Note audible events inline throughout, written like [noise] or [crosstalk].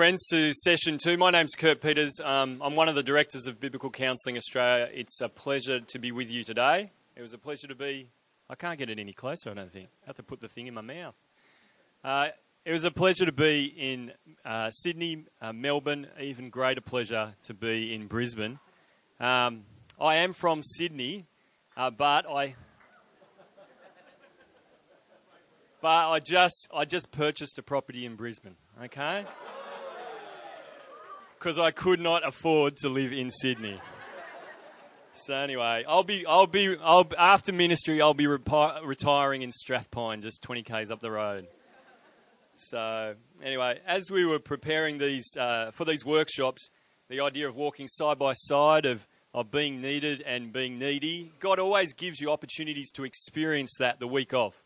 friends, to session two. My name's Kurt Peters. Um, I'm one of the directors of Biblical Counselling Australia. It's a pleasure to be with you today. It was a pleasure to be. I can't get it any closer, I don't think. I have to put the thing in my mouth. Uh, it was a pleasure to be in uh, Sydney, uh, Melbourne, even greater pleasure to be in Brisbane. Um, I am from Sydney, uh, but I. But I just I just purchased a property in Brisbane, okay? Because I could not afford to live in Sydney. So anyway, I'll be, I'll be, I'll after ministry, I'll be retiring in Strathpine, just 20 k's up the road. So anyway, as we were preparing these uh, for these workshops, the idea of walking side by side of of being needed and being needy, God always gives you opportunities to experience that the week of.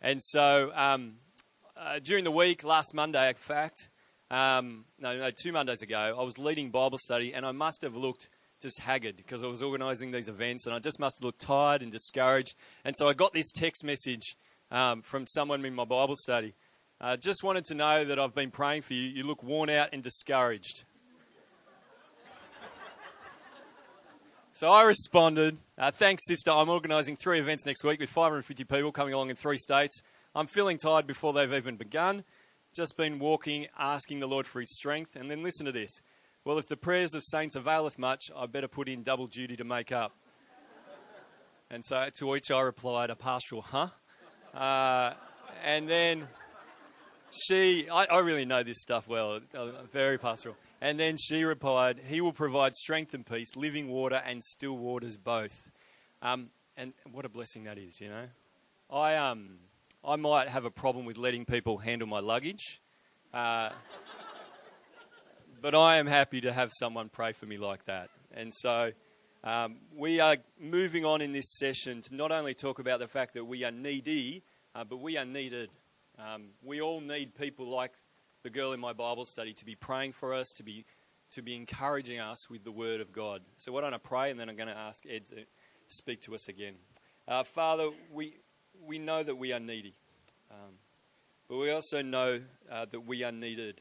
And so um, uh, during the week, last Monday, in fact, um, no, no, two Mondays ago, I was leading Bible study, and I must have looked just haggard because I was organising these events, and I just must have looked tired and discouraged. And so I got this text message um, from someone in my Bible study. Uh, just wanted to know that I've been praying for you. You look worn out and discouraged. So I responded, uh, Thanks, sister. I'm organising three events next week with 550 people coming along in three states. I'm feeling tired before they've even begun just been walking, asking the Lord for his strength. And then listen to this. Well, if the prayers of saints availeth much, I better put in double duty to make up. And so to which I replied, a pastoral, huh? Uh, and then she, I, I, really know this stuff well, uh, very pastoral. And then she replied, He will provide strength and peace, living water and still waters both. Um, and what a blessing that is, you know. I, um, I might have a problem with letting people handle my luggage. Uh, but I am happy to have someone pray for me like that. And so um, we are moving on in this session to not only talk about the fact that we are needy, uh, but we are needed. Um, we all need people like the girl in my Bible study to be praying for us, to be to be encouraging us with the Word of God. So why don't I pray, and then I'm going to ask Ed to speak to us again. Uh, Father, we we know that we are needy, um, but we also know uh, that we are needed.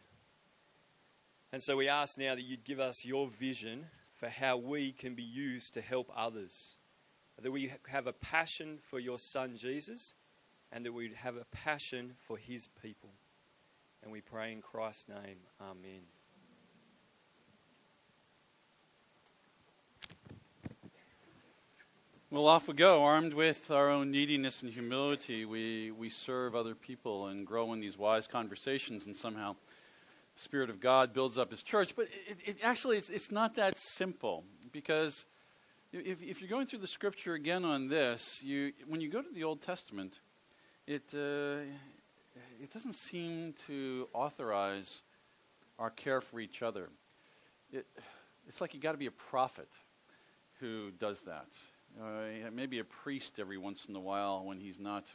And so we ask now that you'd give us your vision for how we can be used to help others. That we have a passion for your son Jesus, and that we have a passion for his people. And we pray in Christ's name. Amen. Well, off we go. Armed with our own neediness and humility, we, we serve other people and grow in these wise conversations, and somehow the Spirit of God builds up His church. But it, it actually, it's, it's not that simple because if, if you're going through the Scripture again on this, you, when you go to the Old Testament, it, uh, it doesn't seem to authorize our care for each other. It, it's like you got to be a prophet who does that uh, maybe a priest every once in a while when he's not,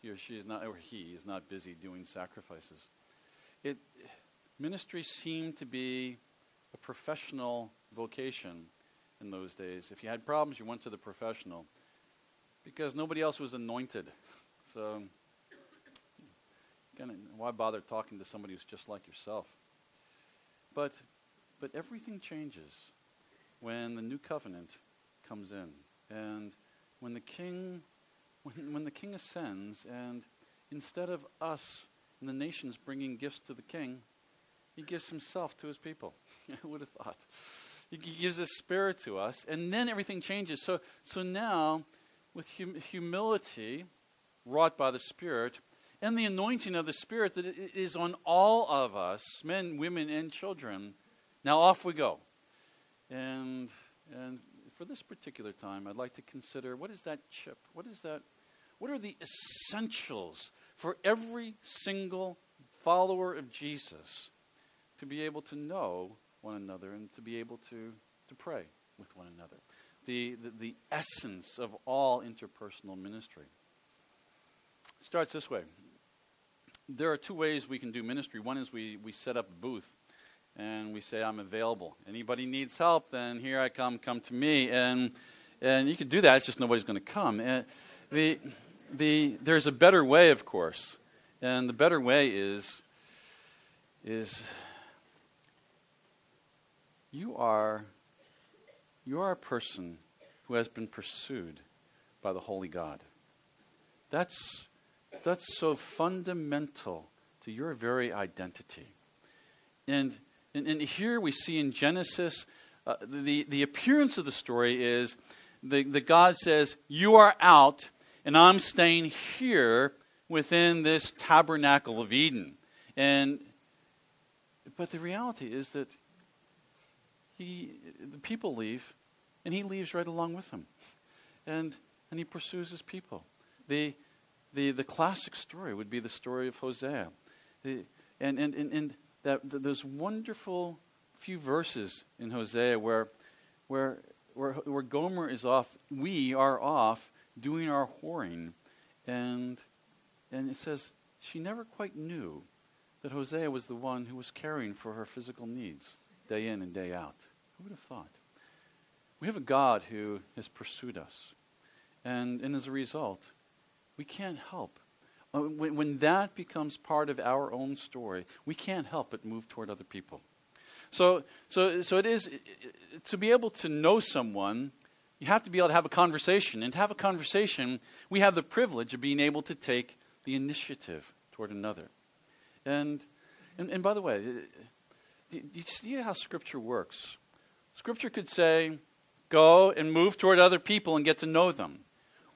he or she is not, or he is not busy doing sacrifices. It, ministry seemed to be a professional vocation in those days. If you had problems, you went to the professional because nobody else was anointed. [laughs] So, kinda, why bother talking to somebody who's just like yourself? But, but everything changes when the new covenant comes in. And when the king, when, when the king ascends, and instead of us and the nations bringing gifts to the king, he gives himself to his people. [laughs] Who would have thought? He gives his spirit to us, and then everything changes. So, so now, with hum- humility wrought by the Spirit, and the anointing of the Spirit that is on all of us, men, women, and children, now off we go. And, and for this particular time, I'd like to consider what is that chip? What is that? What are the essentials for every single follower of Jesus to be able to know one another and to be able to, to pray with one another? The, the, the essence of all interpersonal ministry. It starts this way. There are two ways we can do ministry. One is we, we set up a booth and we say, I'm available. Anybody needs help, then here I come, come to me. And, and you can do that, it's just nobody's going to come. And the, the, there's a better way, of course. And the better way is, is you are you are a person who has been pursued by the holy God. That's that's so fundamental to your very identity. And and, and here we see in Genesis uh, the, the appearance of the story is the, the God says, You are out, and I'm staying here within this tabernacle of Eden. And but the reality is that he the people leave, and he leaves right along with them. And and he pursues his people. The the, the classic story would be the story of Hosea. The, and, and, and, and that, those wonderful few verses in Hosea where, where, where, where Gomer is off, we are off doing our whoring. And, and it says she never quite knew that Hosea was the one who was caring for her physical needs day in and day out. Who would have thought? We have a God who has pursued us. And, and as a result, we can't help. Uh, when, when that becomes part of our own story, we can't help but move toward other people. So, so, so it is to be able to know someone, you have to be able to have a conversation. And to have a conversation, we have the privilege of being able to take the initiative toward another. And, and, and by the way, you see how Scripture works? Scripture could say, go and move toward other people and get to know them.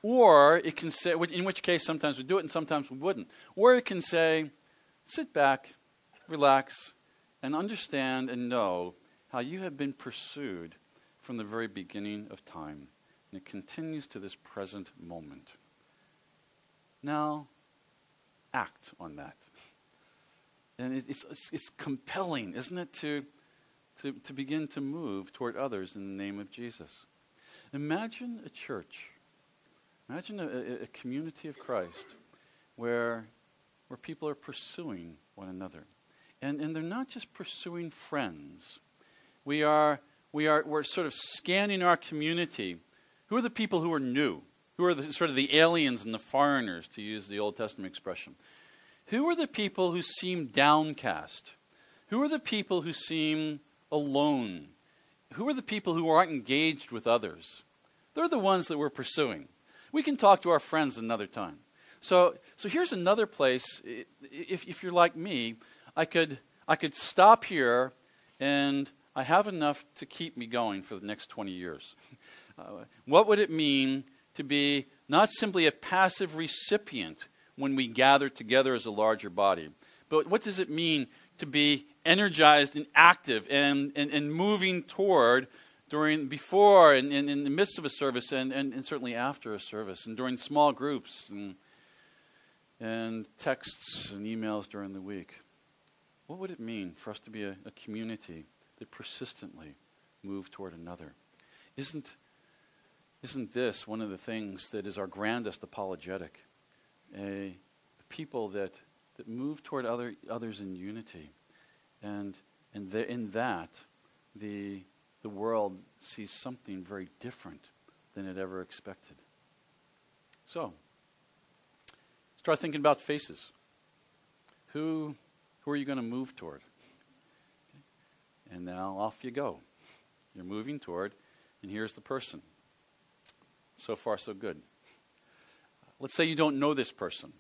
Or it can say, in which case sometimes we do it and sometimes we wouldn't. Or it can say, sit back, relax, and understand and know how you have been pursued from the very beginning of time. And it continues to this present moment. Now, act on that. [laughs] And it's, it's, it's compelling, isn't it, to, to, to begin to move toward others in the name of Jesus. Imagine a church, imagine a, a community of Christ where, where people are pursuing one another. And, and they're not just pursuing friends. We are, we are, we're sort of scanning our community. Who are the people who are new? Who are the, sort of the aliens and the foreigners, to use the Old Testament expression? Who are the people who seem downcast? Who are the people who seem alone? Who are the people who aren't engaged with others? They're the ones that we're pursuing. We can talk to our friends another time. So, so here's another place, if, if you're like me, I could, I could stop here and I have enough to keep me going for the next 20 years. [laughs] Uh, what would it mean to be not simply a passive recipient when we gather together as a larger body, but what does it mean to be energized and active and, and, and moving toward during before and, and, in the midst of a service and, and, and certainly after a service and during small groups and, and texts and emails during the week. What would it mean for us to be a, a community that persistently move toward another? Isn't, isn't this one of the things that is our grandest apologetic? A, a people that, that move toward other, others in unity. And, and the, in that, the, the world sees something very different than it ever expected. So, start thinking about faces. Who who are you going to move toward? And now off you go. You're moving toward, and here's the person. So far, so good. Let's say you don't know this person,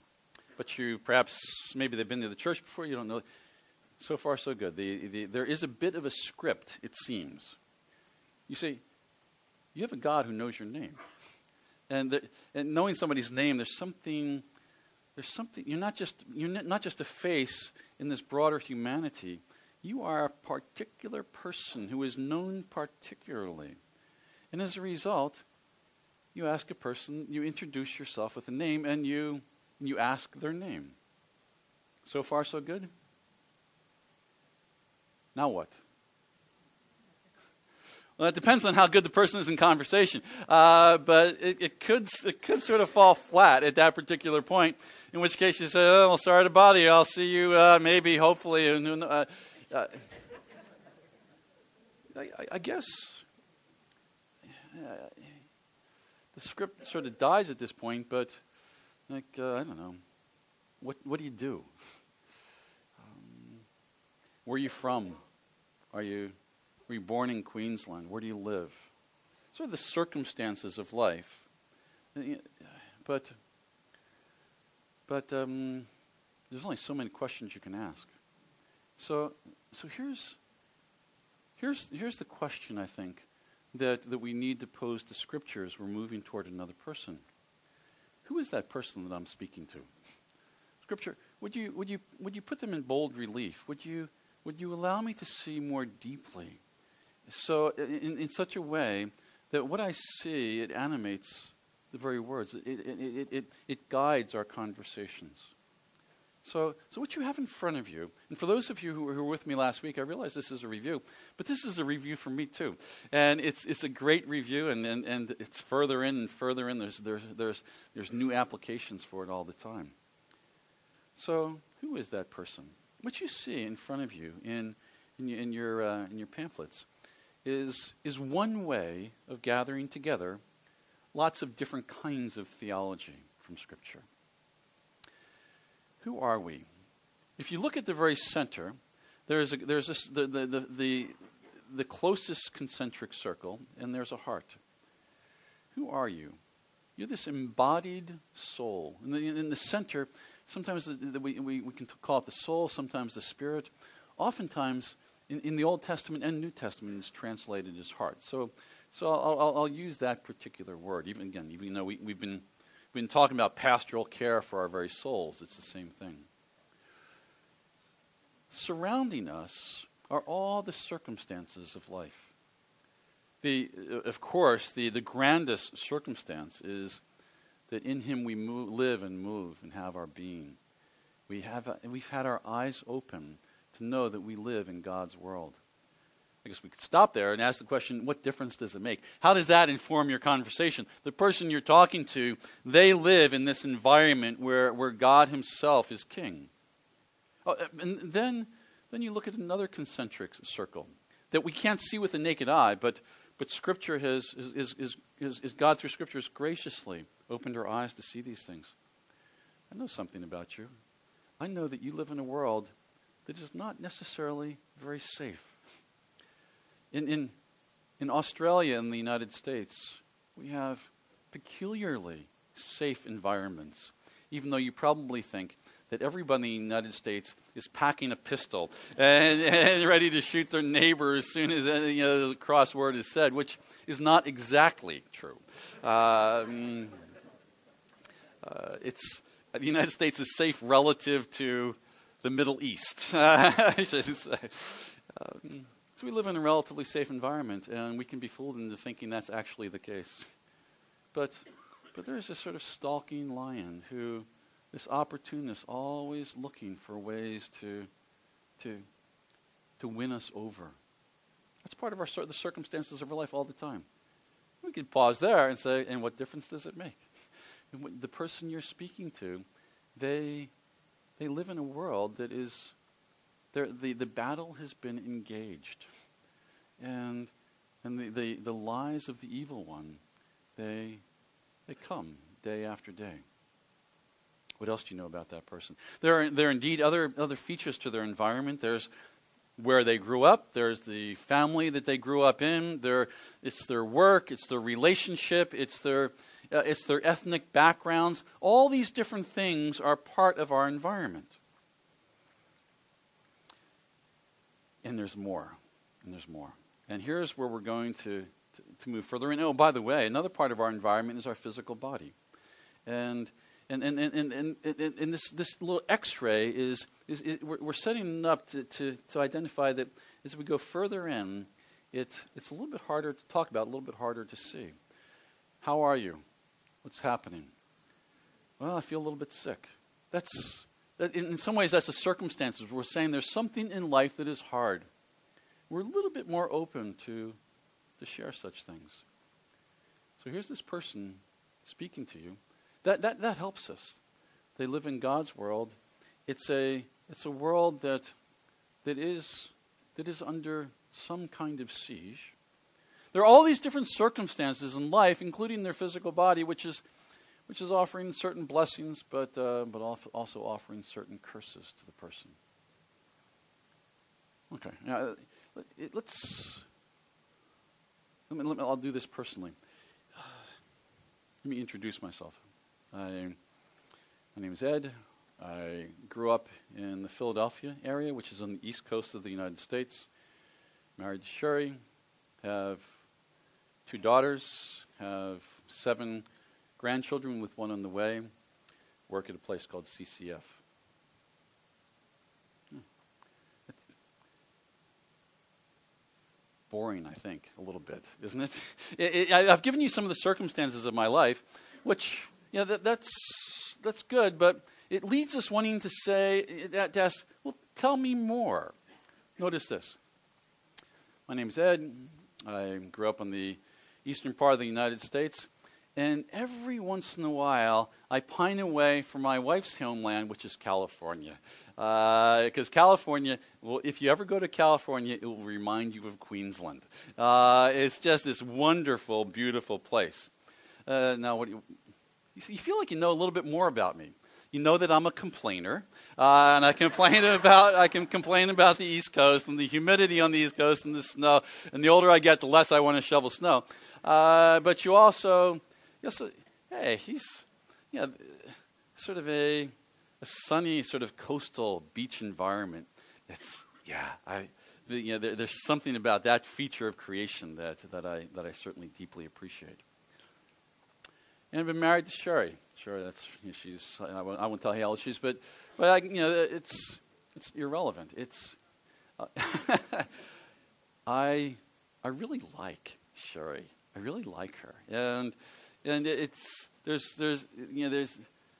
but you perhaps, maybe they've been to the church before, you don't know. So far, so good. The, the, there is a bit of a script, it seems. You see, you have a God who knows your name. And, the, and knowing somebody's name, there's something there's something, you're not just, you're not just a face in this broader humanity. You are a particular person who is known particularly. And as a result, you ask a person, you introduce yourself with a name, and you, you ask their name. So far, so good? Now what? Well, it depends on how good the person is in conversation. Uh, but it, it, could, it could sort of fall flat at that particular point, in which case you say, oh, well, sorry to bother you. I'll see you uh, maybe, hopefully. Uh, uh, I, I, guess [sighs] the script sort of dies at this point, but like, uh, I don't know. What, what do you do? Um, where are you from? Are you Were you born in Queensland? Where do you live? Sort of the circumstances of life. But, but um, there's only so many questions you can ask. So, so here's, here's, here's the question, I think, that, that we need to pose to Scripture we're moving toward another person. Who is that person that I'm speaking to? Scripture, would you, would you, would you put them in bold relief? Would you, would you allow me to see more deeply? So, in, in such a way that what I see, it animates the very words, it, it, it, it, guides our conversations. So, so what you have in front of you, and for those of you who were, who were with me last week, I realize this is a review, but this is a review for me too. And it's, it's a great review, and, and, and it's further in and further in. There's, there's, there's, there's new applications for it all the time. So, who is that person? What you see in front of you in, in, in your, uh, in your pamphlets is, is one way of gathering together lots of different kinds of theology from Scripture. Who are we? If you look at the very center, there's, a, there's this, the, the, the, the, the closest concentric circle, and there's a heart. Who are you? You're this embodied soul. In the, in the center, sometimes the, the, we, we, we can call it the soul, sometimes the spirit. Oftentimes, in, in the Old Testament and New Testament, is translated as heart. So, so I'll, I'll, I'll use that particular word. Even again, even though we, we've been been talking about pastoral care for our very souls. It's the same thing. Surrounding us are all the circumstances of life. The, of course, the, the grandest circumstance is that in Him we move, live and move and have our being. We have, we've had our eyes open to know that we live in God's world. I guess we could stop there and ask the question what difference does it make? How does that inform your conversation? The person you're talking to, they live in this environment where, where God Himself is king. Oh, uh, and then, then you look at another concentric circle that we can't see with the naked eye, but, but Scripture has, is, is, is, is God through Scripture has graciously opened our eyes to see these things. I know something about you. I know that you live in a world that is not necessarily very safe. In, in, in Australia and the United States, we have peculiarly safe environments, even though you probably think that everybody in the United States is packing a pistol and, [laughs] and ready to shoot their neighbor as soon as you know, crossword is said, which is not exactly true. Um, uh, it's, the United States is safe relative to the Middle East, [laughs] I should say. Um, so we live in a relatively safe environment, and we can be fooled into thinking that's actually the case. But, but there's this sort of stalking lion who, this opportunist, always looking for ways to, to, to win us over. That's part of our, the circumstances of our life all the time. We can pause there and say, and what difference does it make? [laughs] the person you're speaking to, they, they live in a world that is the, the battle has been engaged. And, and the, the, the lies of the evil one, they, they come day after day. What else do you know about that person? There are, there are indeed other, other features to their environment. There's where they grew up, there's the family that they grew up in, there, it's their work, it's their relationship, it's their, uh, it's their ethnic backgrounds. All these different things are part of our environment. And there's more. And there's more. And here's where we're going to, to, to, move further. And oh, by the way, another part of our environment is our physical body. And and, and, and, and, and, and this, this little x ray is, is, we're, we're, setting up to, to, to identify that as we go further in, it, it's a little bit harder to talk about, a little bit harder to see. How are you? What's happening? Well, I feel a little bit sick. That's, that in some ways, that's the circumstances. We're saying there's something in life that is hard. We're a little bit more open to, to share such things. So here's this person speaking to you. That, that, that helps us. They live in God's world. It's a, it's a world that, that, is, that is under some kind of siege. There are all these different circumstances in life, including their physical body, which is which is offering certain blessings, but, uh, but also offering certain curses to the person. Okay, now let's, let me, let me, I'll do this personally. Let me introduce myself. I, my name is Ed. I grew up in the Philadelphia area, which is on the east coast of the United States. Married Sherry, have two daughters, have seven grandchildren with one on the way, work at a place called CCEF. Hmm. Boring, I think, a little bit, isn't it? [laughs] it I've given you some of the circumstances of my life, which, yeah, that, that's, that's good, but it leads us wanting to say, to ask, well, tell me more. Notice this. My name is Ed. I grew up in the eastern part of the United States. And every once in a while, I pine away for my wife's homeland, which is California. Because uh, California, well, if you ever go to California, it will remind you of Queensland. Uh, it's just this wonderful, beautiful place. Uh, now, what do you, you feel like you know a little bit more about me you know that I'm a complainer, uh, and I complain [laughs] about I can complain about the East Coast and the humidity on the East Coast and the snow. And the older I get, the less I want to shovel snow. Uh, but you also, you also, hey, he's you know, sort of a, a sunny, sort of coastal beach environment. It's yeah, I. You know, there, there's something about that feature of creation that, that, I, that I certainly deeply appreciate. And I've been married to Sherry Sure, that's you know, she's. I won't, I won't, tell you how old she's, but but I, you know it's it's irrelevant. It's uh, [laughs] I I really like Sherry. I really like her, and and it's there's there's you know there's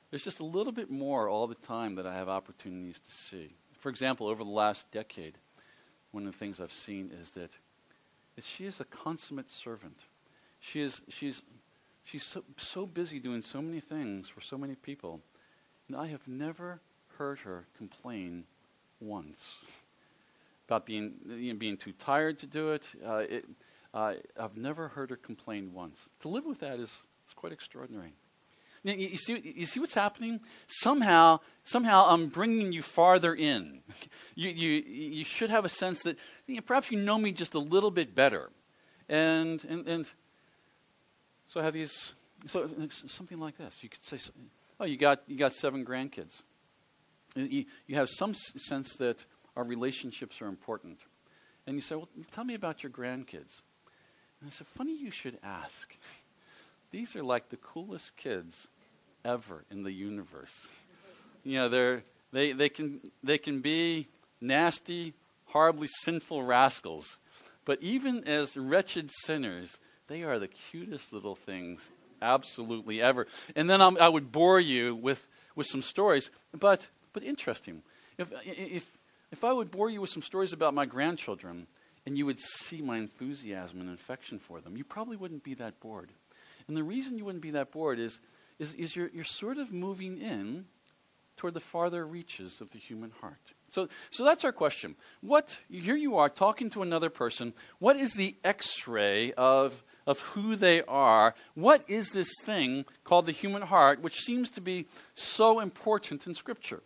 there's just a little bit more all the time that I have opportunities to see. For example, over the last decade, one of the things I've seen is that, that she is a consummate servant. She is she's She's so, so busy doing so many things for so many people. And I have never heard her complain once [laughs] about being, you know, being too tired to do it. Uh, it uh, I've never heard her complain once. To live with that is, is quite extraordinary. You, you, see, you see what's happening? Somehow, somehow I'm bringing you farther in. [laughs] You, you, you should have a sense that you know, perhaps you know me just a little bit better. And, and, and so I have these, so something like this. You could say, oh, you got, you got seven grandkids. You, you have some sense that our relationships are important. And you say, well, tell me about your grandkids. And I said, funny you should ask. These are like the coolest kids ever in the universe. You know, they're, they, they, can, they can be nasty, horribly sinful rascals. But even as wretched sinners, they are the cutest little things, absolutely ever. And then I'm, i would bore you with, with some stories, but, but interesting. If, if, if I would bore you with some stories about my grandchildren, and you would see my enthusiasm and affection for them, you probably wouldn't be that bored. And the reason you wouldn't be that bored is, is, is you're, you're sort of moving in toward the farther reaches of the human heart. So, so that's our question. What, here you are talking to another person. What is the x ray of of who they are. What is this thing called the human heart, which seems to be so important in Scripture?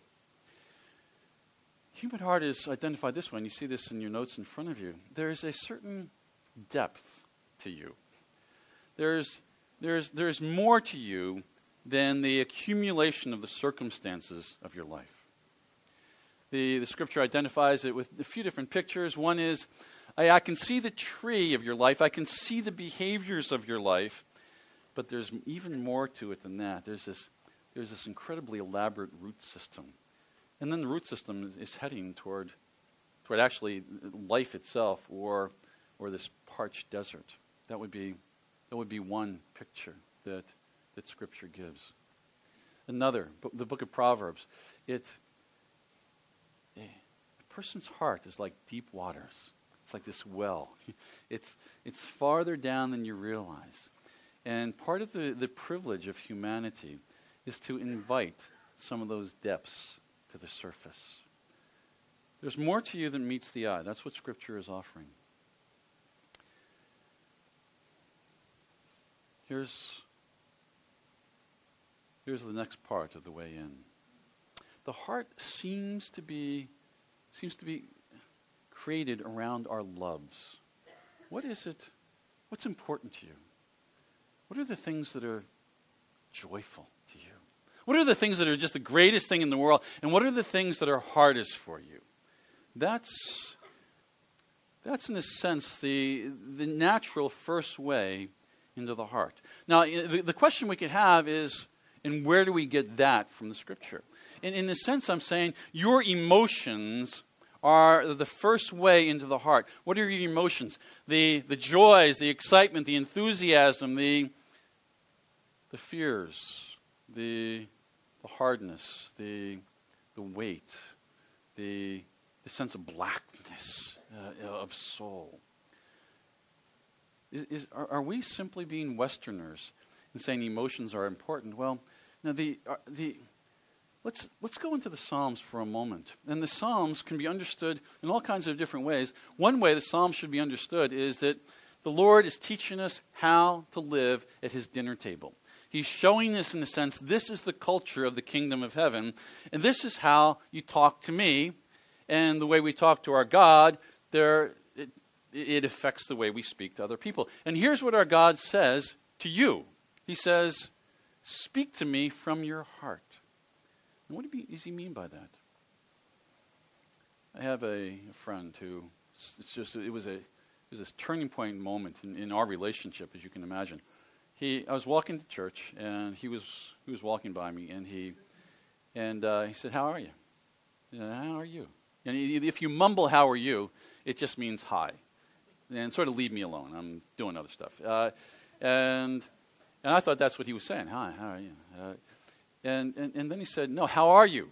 Human heart is identified this way, and you see this in your notes in front of you. There is a certain depth to you. There's, there's, there's more to you than the accumulation of the circumstances of your life. The, the scripture identifies it with a few different pictures. One is I, I can see the tree of your life, I can see the behaviors of your life, but there's even more to it than that. There's this, there's this incredibly elaborate root system. And then the root system is, heading toward, toward actually life itself or, or this parched desert. That would be, that would be one picture that, that Scripture gives. Another, the book of Proverbs, it, a person's heart is like deep waters. It's like this well. [laughs] It's, it's farther down than you realize. And part of the, the privilege of humanity is to invite some of those depths to the surface. There's more to you than meets the eye. That's what Scripture is offering. Here's, here's the next part of the way in. The heart seems to be seems to be created around our loves. What is it? What's important to you? What are the things that are joyful? What are the things that are just the greatest thing in the world? And what are the things that are hardest for you? That's, that's in a sense, the, the natural first way into the heart. Now, the, the question we could have is, and where do we get that from the scripture? In, in the sense, I'm saying your emotions are the first way into the heart. What are your emotions? The, the joys, the excitement, the enthusiasm, the, the fears, the, the hardness, the, the weight, the, the sense of blackness uh, of soul. Is, is, are, are, we simply being Westerners and saying emotions are important? Well, now the, uh, the, let's, let's go into the Psalms for a moment. And the Psalms can be understood in all kinds of different ways. One way the Psalms should be understood is that the Lord is teaching us how to live at his dinner table. He's showing this in a sense, this is the culture of the kingdom of heaven, and this is how you talk to me, and the way we talk to our God, there, it, it affects the way we speak to other people. And here's what our God says to you He says, Speak to me from your heart. And what does he mean by that? I have a, friend who, it's just, it was a, it was a turning point moment in, in our relationship, as you can imagine he, I was walking to church, and he was, he was walking by me, and he, and uh, he said, "How are you?" Said, How are you? And if you mumble "How are you," it just means hi, and sort of leave me alone. I'm doing other stuff. Uh, and and I thought that's what he was saying. Hi, how are you? Uh, and, and and then he said, "No, how are you?"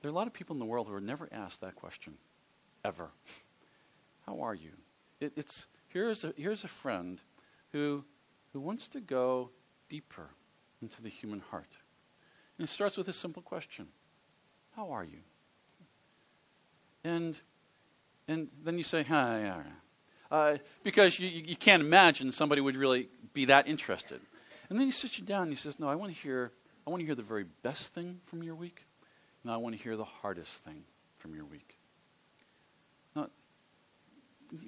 There are a lot of people in the world who are never asked that question, ever. How are you? It, it's, here's, a, here's a friend who, who wants to go deeper into the human heart. And it starts with a simple question How are you? And, and then you say, Hi, yeah, uh, because you, you can't imagine somebody would really be that interested. And then he sits you down and he says, No, I want to hear, I want to hear the very best thing from your week, and I want to hear the hardest thing from your week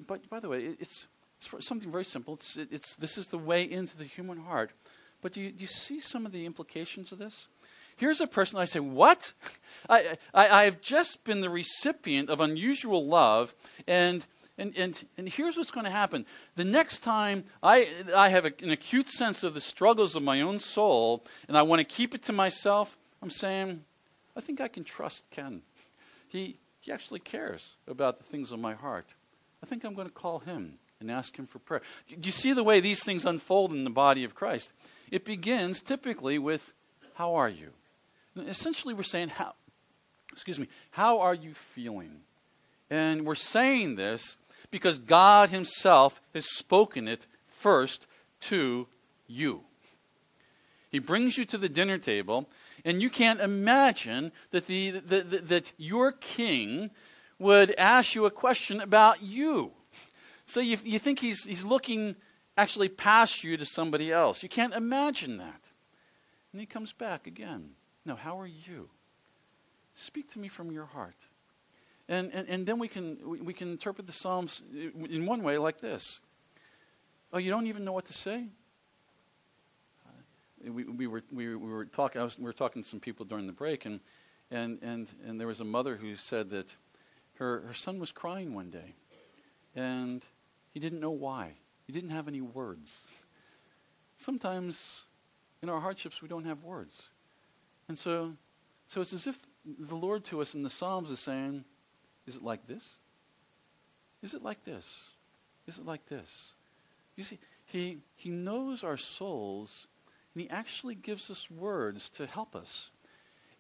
but by the way, it's, it's something very simple. It's, it's, this is the way into the human heart. But do you, do you see some of the implications of this? Here's a person I say, What? [laughs] I, I, I've just been the recipient of unusual love, and, and, and, and here's what's going to happen. The next time I, I have a, an acute sense of the struggles of my own soul, and I want to keep it to myself, I'm saying, I think I can trust Ken. He, he actually cares about the things of my heart. I think I'm going to call him and ask him for prayer. Do you see the way these things unfold in the body of Christ? It begins typically with, How are you? And essentially, we're saying, How, excuse me, how are you feeling? And we're saying this because God Himself has spoken it first to you. He brings you to the dinner table, and you can't imagine that, the, that your king would ask you a question about you. So you, you think he's, he's looking actually past you to somebody else. You can't imagine that. And he comes back again. No, how are you? Speak to me from your heart. And, and, and then we can, we, can interpret the Psalms in one way like this. Oh, you don't even know what to say? Uh, we, we, were, we, we, were talking, we were talking to some people during the break, and, and, and, and there was a mother who said that her, her son was crying one day, and he didn't know why. He didn't have any words. Sometimes in our hardships, we don't have words. And so, so it's as if the Lord to us in the Psalms is saying, Is it like this? Is it like this? Is it like this? You see, he, he knows our souls, and He actually gives us words to help us.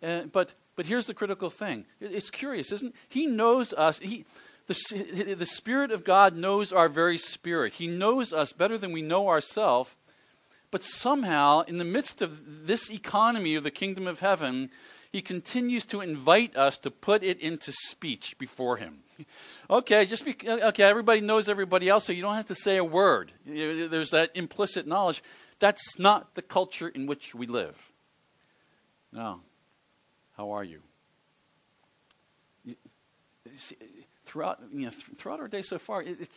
And, but but here's the critical thing. It's curious, isn't it? He knows us. He, the, the Spirit of God knows our very spirit. He knows us better than we know ourselves. But somehow, in the midst of this economy of the kingdom of heaven, he continues to invite us to put it into speech before him. Okay, just be, okay, everybody knows everybody else, so you don't have to say a word. There's that implicit knowledge. That's not the culture in which we live. No. How are you? throughout, you know, th- throughout our day so far, it,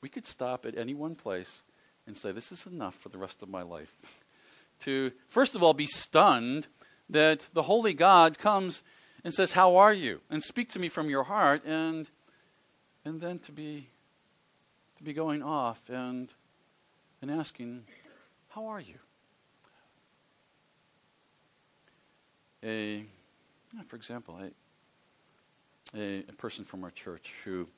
we could stop at any one place and say, This is enough for the rest of my life. [laughs] to, first of all, be stunned that the Holy God comes and says, How are you? and speak to me from your heart, and, and then to be, to be going off and, and asking, How are you? A, for example, a, a, a person from our church who,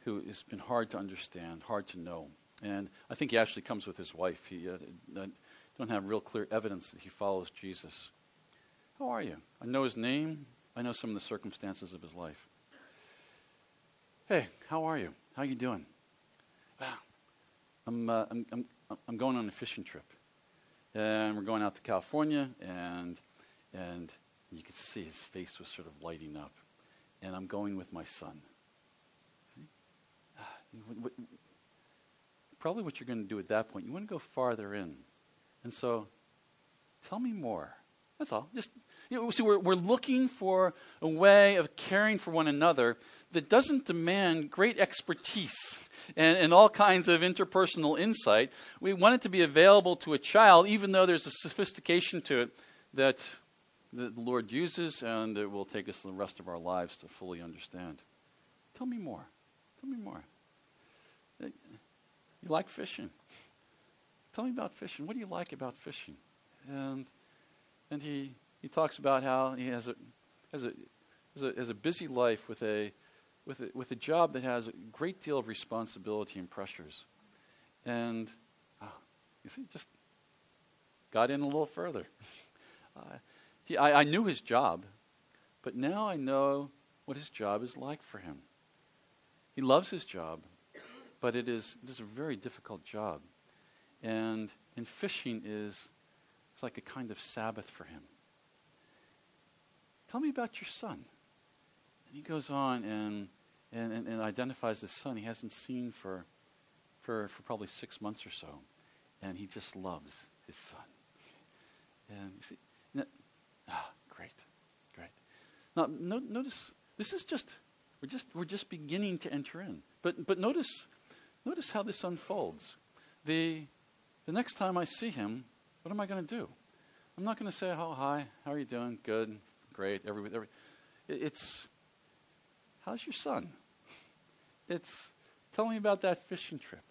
who has been hard to understand, hard to know. And I think he actually comes with his wife. He uh, don't have real clear evidence that he follows Jesus. How are you? I know his name. I know some of the circumstances of his life. Hey, how are you? How are you doing? I'm, uh, I'm, I'm, I'm going on a fishing trip. And we're going out to California, and, could see his face was sort of lighting up. And I'm going with my son. Ah, probably what you're going to do at that point, you want to go farther in. And so, tell me more. That's all. Just you know, we're, we're looking for a way of caring for one another that doesn't demand great expertise and, and all kinds of interpersonal insight. We want it to be available to a child, even though there's a sophistication to it that the Lord uses and it will take us the rest of our lives to fully understand. Tell me more. Tell me more. Uh, you like fishing. Tell me about fishing. What do you like about fishing? And and he he talks about how he has a has a has a, has a busy life with a with a, with a job that has a great deal of responsibility and pressures, and oh, you see, just got in a little further. [laughs] uh, he, I, I knew his job, but now I know what his job is like for him. He loves his job, but it is it is a very difficult job, and and fishing is it's like a kind of Sabbath for him. Tell me about your son. And he goes on and, and, and, and identifies this son he hasn't seen for, for, for probably six months or so. And he just loves his son. And you see, ah, great, great. Now, no, notice, this is just, we're just, we're just beginning to enter in. But, but notice, notice how this unfolds. The, the next time I see him, what am I going to do? I'm not going to say, oh, hi, how are you doing? Good, great. Every, every, it's, how's your son? [laughs] It's, tell me about that fishing trip.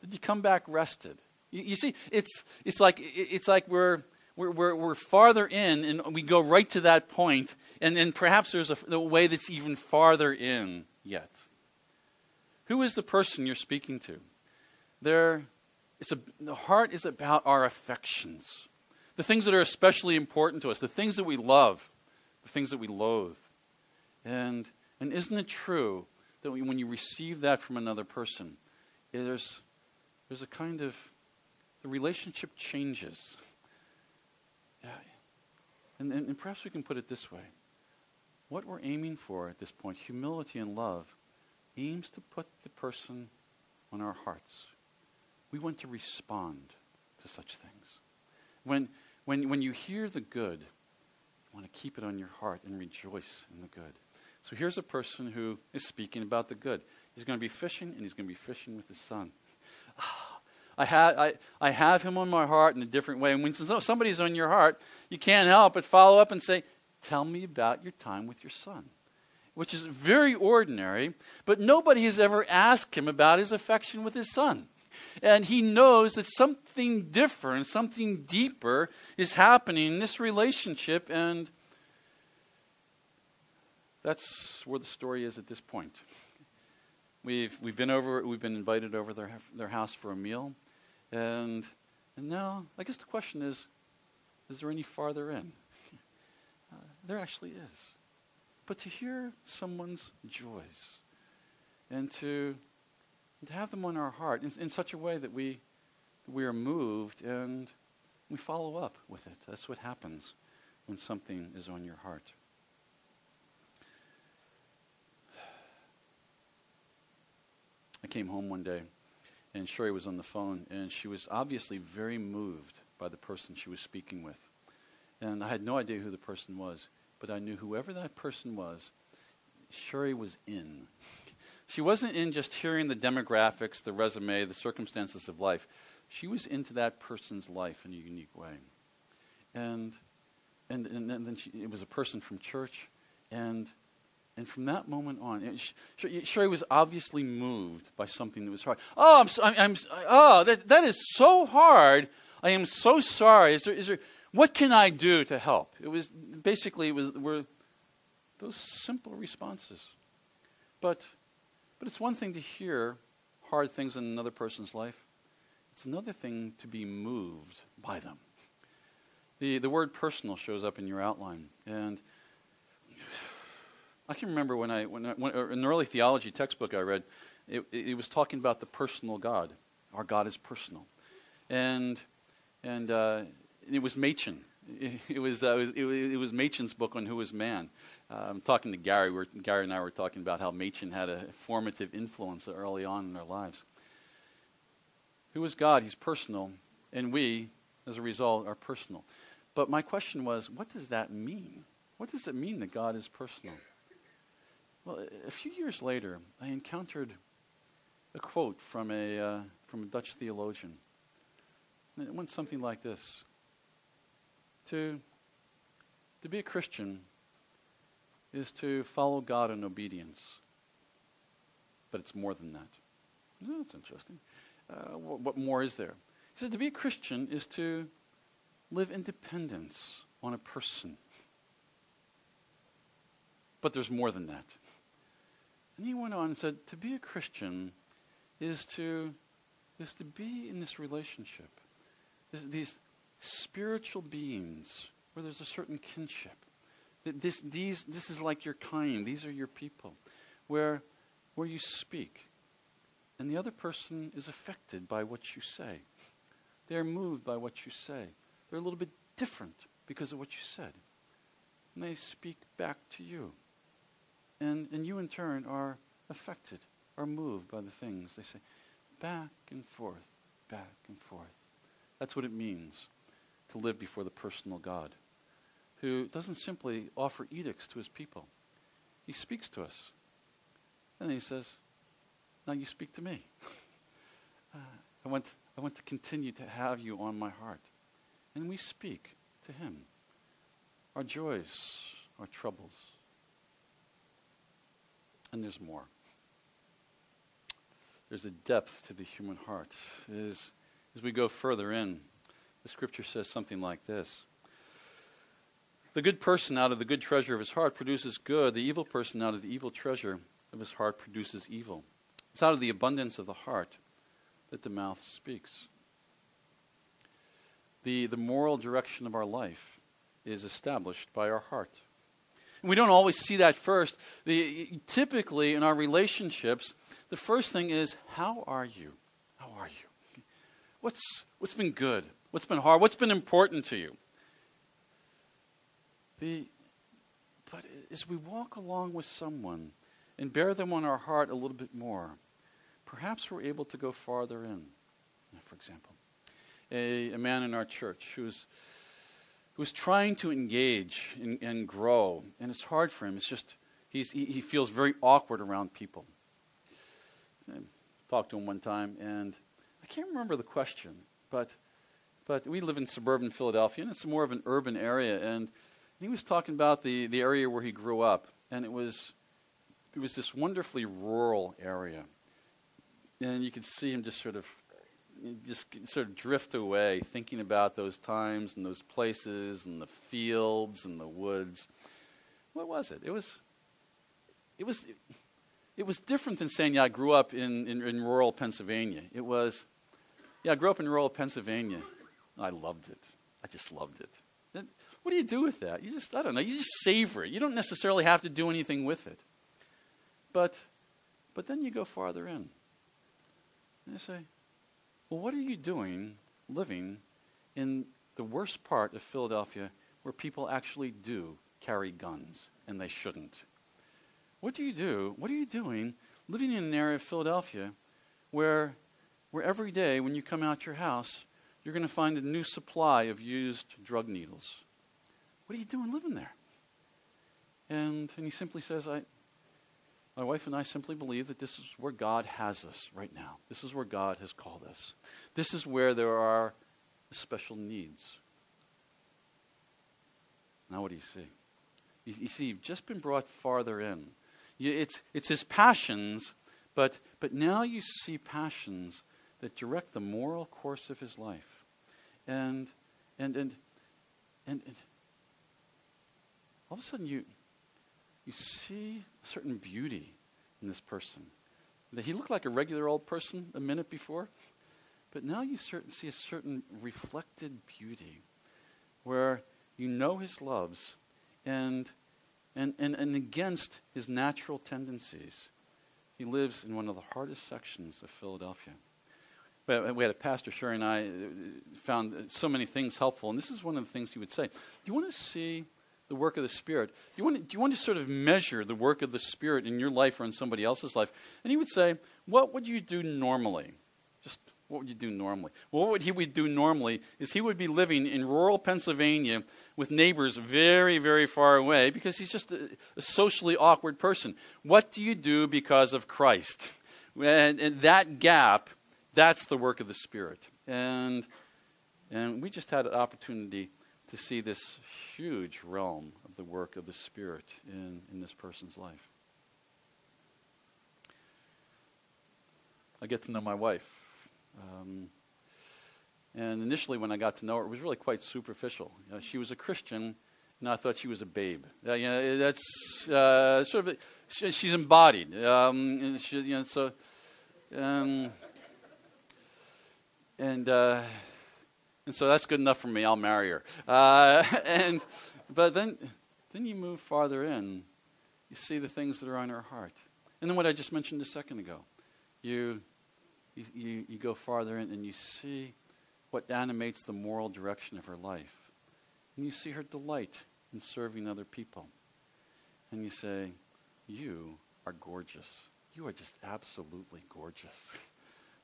Did you come back rested? You, you see, it's, it's, like, it's like we're, we're, we're, we're, farther in and we go right to that point, and, and perhaps there's a, a way that's even farther in yet. Who is the person you're speaking to? There, it's a, the heart is about our affections, the things that are especially important to us, the things that we love the things that we loathe. And, and isn't it true that when you receive that from another person, there's, there's a kind of, the relationship changes. Yeah. And, and, and perhaps we can put it this way. What we're aiming for at this point, humility and love, aims to put the person on our hearts. We want to respond to such things. When, when, when you hear the good, you want to keep it on your heart and rejoice in the good. So here's a person who is speaking about the good. He's going to be fishing, and he's going to be fishing with his son. Ah, I, have, I, I have him on my heart in a different way. And when somebody's on your heart, you can't help but follow up and say, Tell me about your time with your son. Which is very ordinary, but nobody has ever asked him about his affection with his son. And he knows that something different, something deeper is happening in this relationship. And that's where the story is at this point. We've, we've been over, we've been invited over their, their house for a meal. And, and now, I guess the question is, is there any farther in? Uh, there actually is. But to hear someone's joys and to and to have them on our heart in, in such a way that we, we are moved and we follow up with it. That's what happens when something is on your heart. [sighs] I came home one day and Sherry was on the phone and she was obviously very moved by the person she was speaking with. And I had no idea who the person was, but I knew whoever that person was, Sherry was in. She wasn't in just hearing the demographics, the resume, the circumstances of life. She was into that person's life in a unique way. And, and, and then she, it was a person from church. And, and from that moment on, Sheri was obviously moved by something that was hard. Oh, I'm, I'm, I'm oh, that, that is so hard. I am so sorry. Is there, is there, what can I do to help? It was basically it was were those simple responses. But but it's one thing to hear hard things in another person's life. It's another thing to be moved by them. The the word personal shows up in your outline and I can remember when I when, I, when an early theology textbook I read, it, it was talking about the personal God. Our God is personal, and and uh, it was Machen. [laughs] It, was, uh, it, was, it was Machen's book on who is man. Uh, I'm talking to Gary. We're, Gary and I were talking about how Machen had a formative influence early on in our lives. Who is God? He's personal, and we, as a result, are personal. But my question was, what does that mean? What does it mean that God is personal? Well, a few years later, I encountered a quote from a, uh, from a Dutch theologian. It went something like this to, to be a Christian is to follow God in obedience. But it's more than that. That's interesting. Uh, what, what more is there? He said to be a Christian is to live independence on a person. But there's more than that. And he went on and said to be a Christian is to, is to be in this relationship these spiritual beings where there's a certain kinship. That This, these, this is like your kind, these are your people, where, where you speak, and the other person is affected by what you say. They're moved by what you say. They're a little bit different because of what you said. And they speak back to you. And, and you, in turn, are affected, are moved by the things they say. Back and forth, back and forth. That's what it means to live before the personal God, who doesn't simply offer edicts to his people. He speaks to us. And he says, Now you speak to me. [laughs] uh, I, want, I want to continue to have you on my heart. And we speak to him our joys, our troubles. And there's more. There's a depth to the human heart. Is as we go further in, the scripture says something like this The good person out of the good treasure of his heart produces good, the evil person out of the evil treasure of his heart produces evil. It's out of the abundance of the heart that the mouth speaks. The, the moral direction of our life is established by our heart. We don't always see that first. The, typically, in our relationships, the first thing is, How are you? How are you? What's, what's been good? What's been hard? What's been important to you? The, but as we walk along with someone and bear them on our heart a little bit more, perhaps we're able to go farther in. For example, a, a man in our church who's trying to engage and, and, grow, and it's hard for him. It's just he's, he, he feels very awkward around people. I talked to him one time, and I can't remember the question, but but we live in suburban Philadelphia, and it's more of an urban area. And he was talking about the, the area where he grew up, and it was it was this wonderfully rural area, and you could see him just sort of just sort of drift away, thinking about those times and those places and the fields and the woods. What was it? It was it was it was different than saying, "Yeah, I grew up in, in, in rural Pennsylvania." It was yeah, I grew up in rural Pennsylvania. I loved it. I just loved it. What do you do with that? You just, I don't know, you just savor it. You don't necessarily have to do anything with it. But, but then you go farther in. And you say, well, what are you doing living in the worst part of Philadelphia where people actually do carry guns and they shouldn't? What do you do? What are you doing living in an area of Philadelphia where where every day when you come out your house, you're going to find a new supply of used drug needles. What are you doing living there? And, and he simply says, I, My wife and I simply believe that this is where God has us right now. This is where God has called us. This is where there are special needs. Now, what do you see? You, you see, you've just been brought farther in. You, it's, it's his passions, but, but now you see passions that direct the moral course of his life. And, and, and, and, and all of a sudden you, you see a certain beauty in this person. That he looked like a regular old person a minute before, but now you certain, see a certain reflected beauty where you know his loves and, and, and, and against his natural tendencies. He lives in one of the hardest sections of Philadelphia. We had a pastor, Sheri and I, uh, found so many things helpful, and this is one of the things he would say. Do you want to see the work of the Spirit? Do you, want to, do you want to sort of measure the work of the Spirit in your life or in somebody else's life? And he would say, What would you do normally? Just what would you do normally? Well, what he would do normally is he would be living in rural Pennsylvania with neighbors very, very far away because he's just a, a socially awkward person. What do you do because of Christ? And, and that gap, that's the work of the Spirit. And, and we just had an opportunity to see this huge realm of the work of the Spirit in, in this person's life. I get to know my wife um, and initially, when I got to know her, it was really quite superficial. You know, she was a Christian, and I thought she was a babe. Uh, you know, that's uh, sort of a, she, she's embodied. Um, and she, you know, so, um, and uh, and so that's good enough for me. I'll marry her. Uh, [laughs] and but then then you move farther in, you see the things that are on her heart, and then what I just mentioned a second ago, you you, you, you go farther in and you see what animates the moral direction of her life. And you see her delight in serving other people. And you say, You are gorgeous. You are just absolutely gorgeous. [laughs]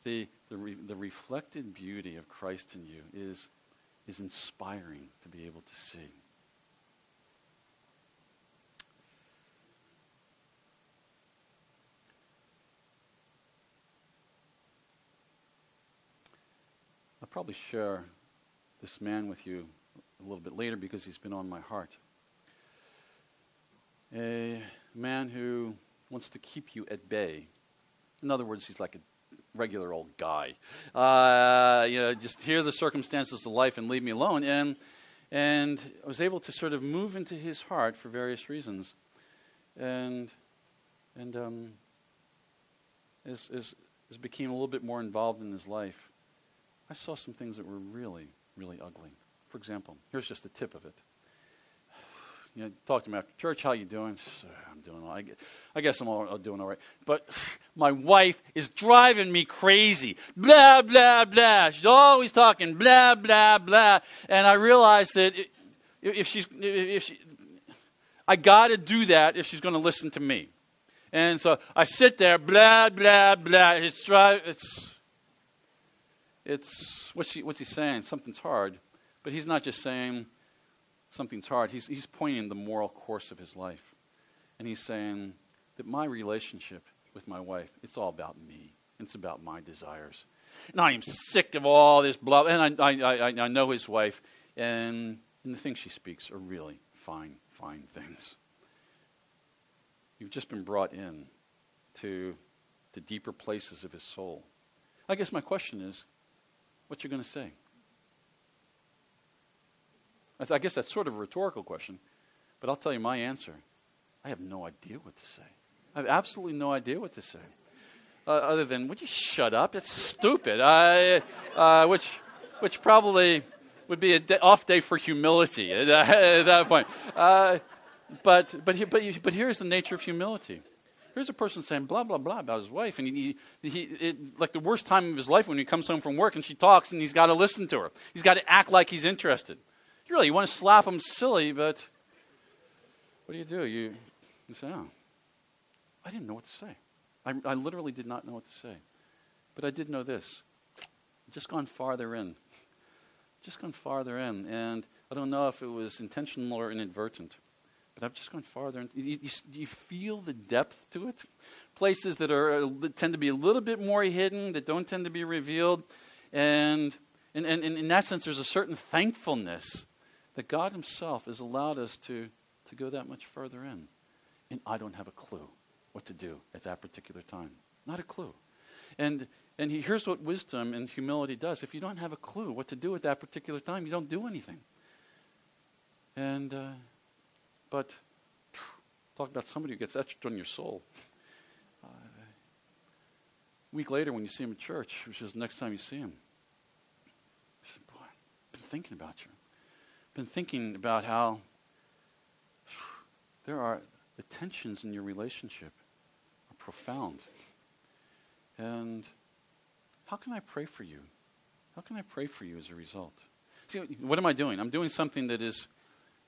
the, the, re, the reflected beauty of Christ in you is, is inspiring to be able to see. I'll probably share this man with you a little bit later because he's been on my heart. A man who wants to keep you at bay. In other words, he's like a regular old guy. Uh, you know, just hear the circumstances of life and leave me alone. And and I was able to sort of move into his heart for various reasons. And and um, as, as as became a little bit more involved in his life, I saw some things that were really, really ugly. For example, here's just a tip of it. You know, talk to me after church. How you doing? I'm doing all. right. I guess I'm all, uh, doing all right. But [laughs] my wife is driving me crazy. Blah blah blah. She's always talking blah blah blah. And I realized that if she's if she, I got to do that if she's going to listen to me. And so I sit there, blah blah blah. It's. It's it's what's he, what's he saying? Something's hard. But he's not just saying something's hard. He's, he's pointing the moral course of his life. And he's saying that my relationship with my wife, it's all about me. It's about my desires. And I am sick of all this blah. And I, I, I, I know his wife, and, and the things she speaks are really fine, fine things. You've just been brought in to the deeper places of his soul. I guess my question is what you're going to say? I guess that's sort of a rhetorical question, but I'll tell you my answer. I have no idea what to say. I have absolutely no idea what to say. Uh, other than, would you shut up? It's stupid. I, uh, which, which probably would be an off day for humility at, [laughs] at that point. Uh, but, but, but, but here's the nature of humility Here's a person saying blah, blah, blah about his wife. And he, he, it, like the worst time of his life when he comes home from work and she talks and he's got to listen to her. He's got to act like he's interested. Really you want to slap him silly, but what do you do? You, you say, oh, I didn't know what to say. I, I literally did not know what to say. But I did know this. Just gone farther in. Just gone farther in. And I don't know if it was intentional or inadvertent. but I've just gone farther. And you, you, you feel the depth to it? Places that are uh, that tend to be a little bit more hidden, that don't tend to be revealed. And, and, and, and in that sense, there's a certain thankfulness that God Himself has allowed us to, to go that much further in. And I don't have a clue what to do at that particular time. Not a clue. And, and he, here's what wisdom and humility does. If you don't have a clue what to do at that particular time, you don't do anything. And, uh, but talk about somebody who gets etched on your soul. Uh, a week later, when you see him at church, which is the next time you see him, you say, Boy, I've been thinking about you. Been thinking about how there are the tensions in your relationship are profound. And how can I pray for you? How can I pray for you as a result? See, what am I doing? I'm doing something that is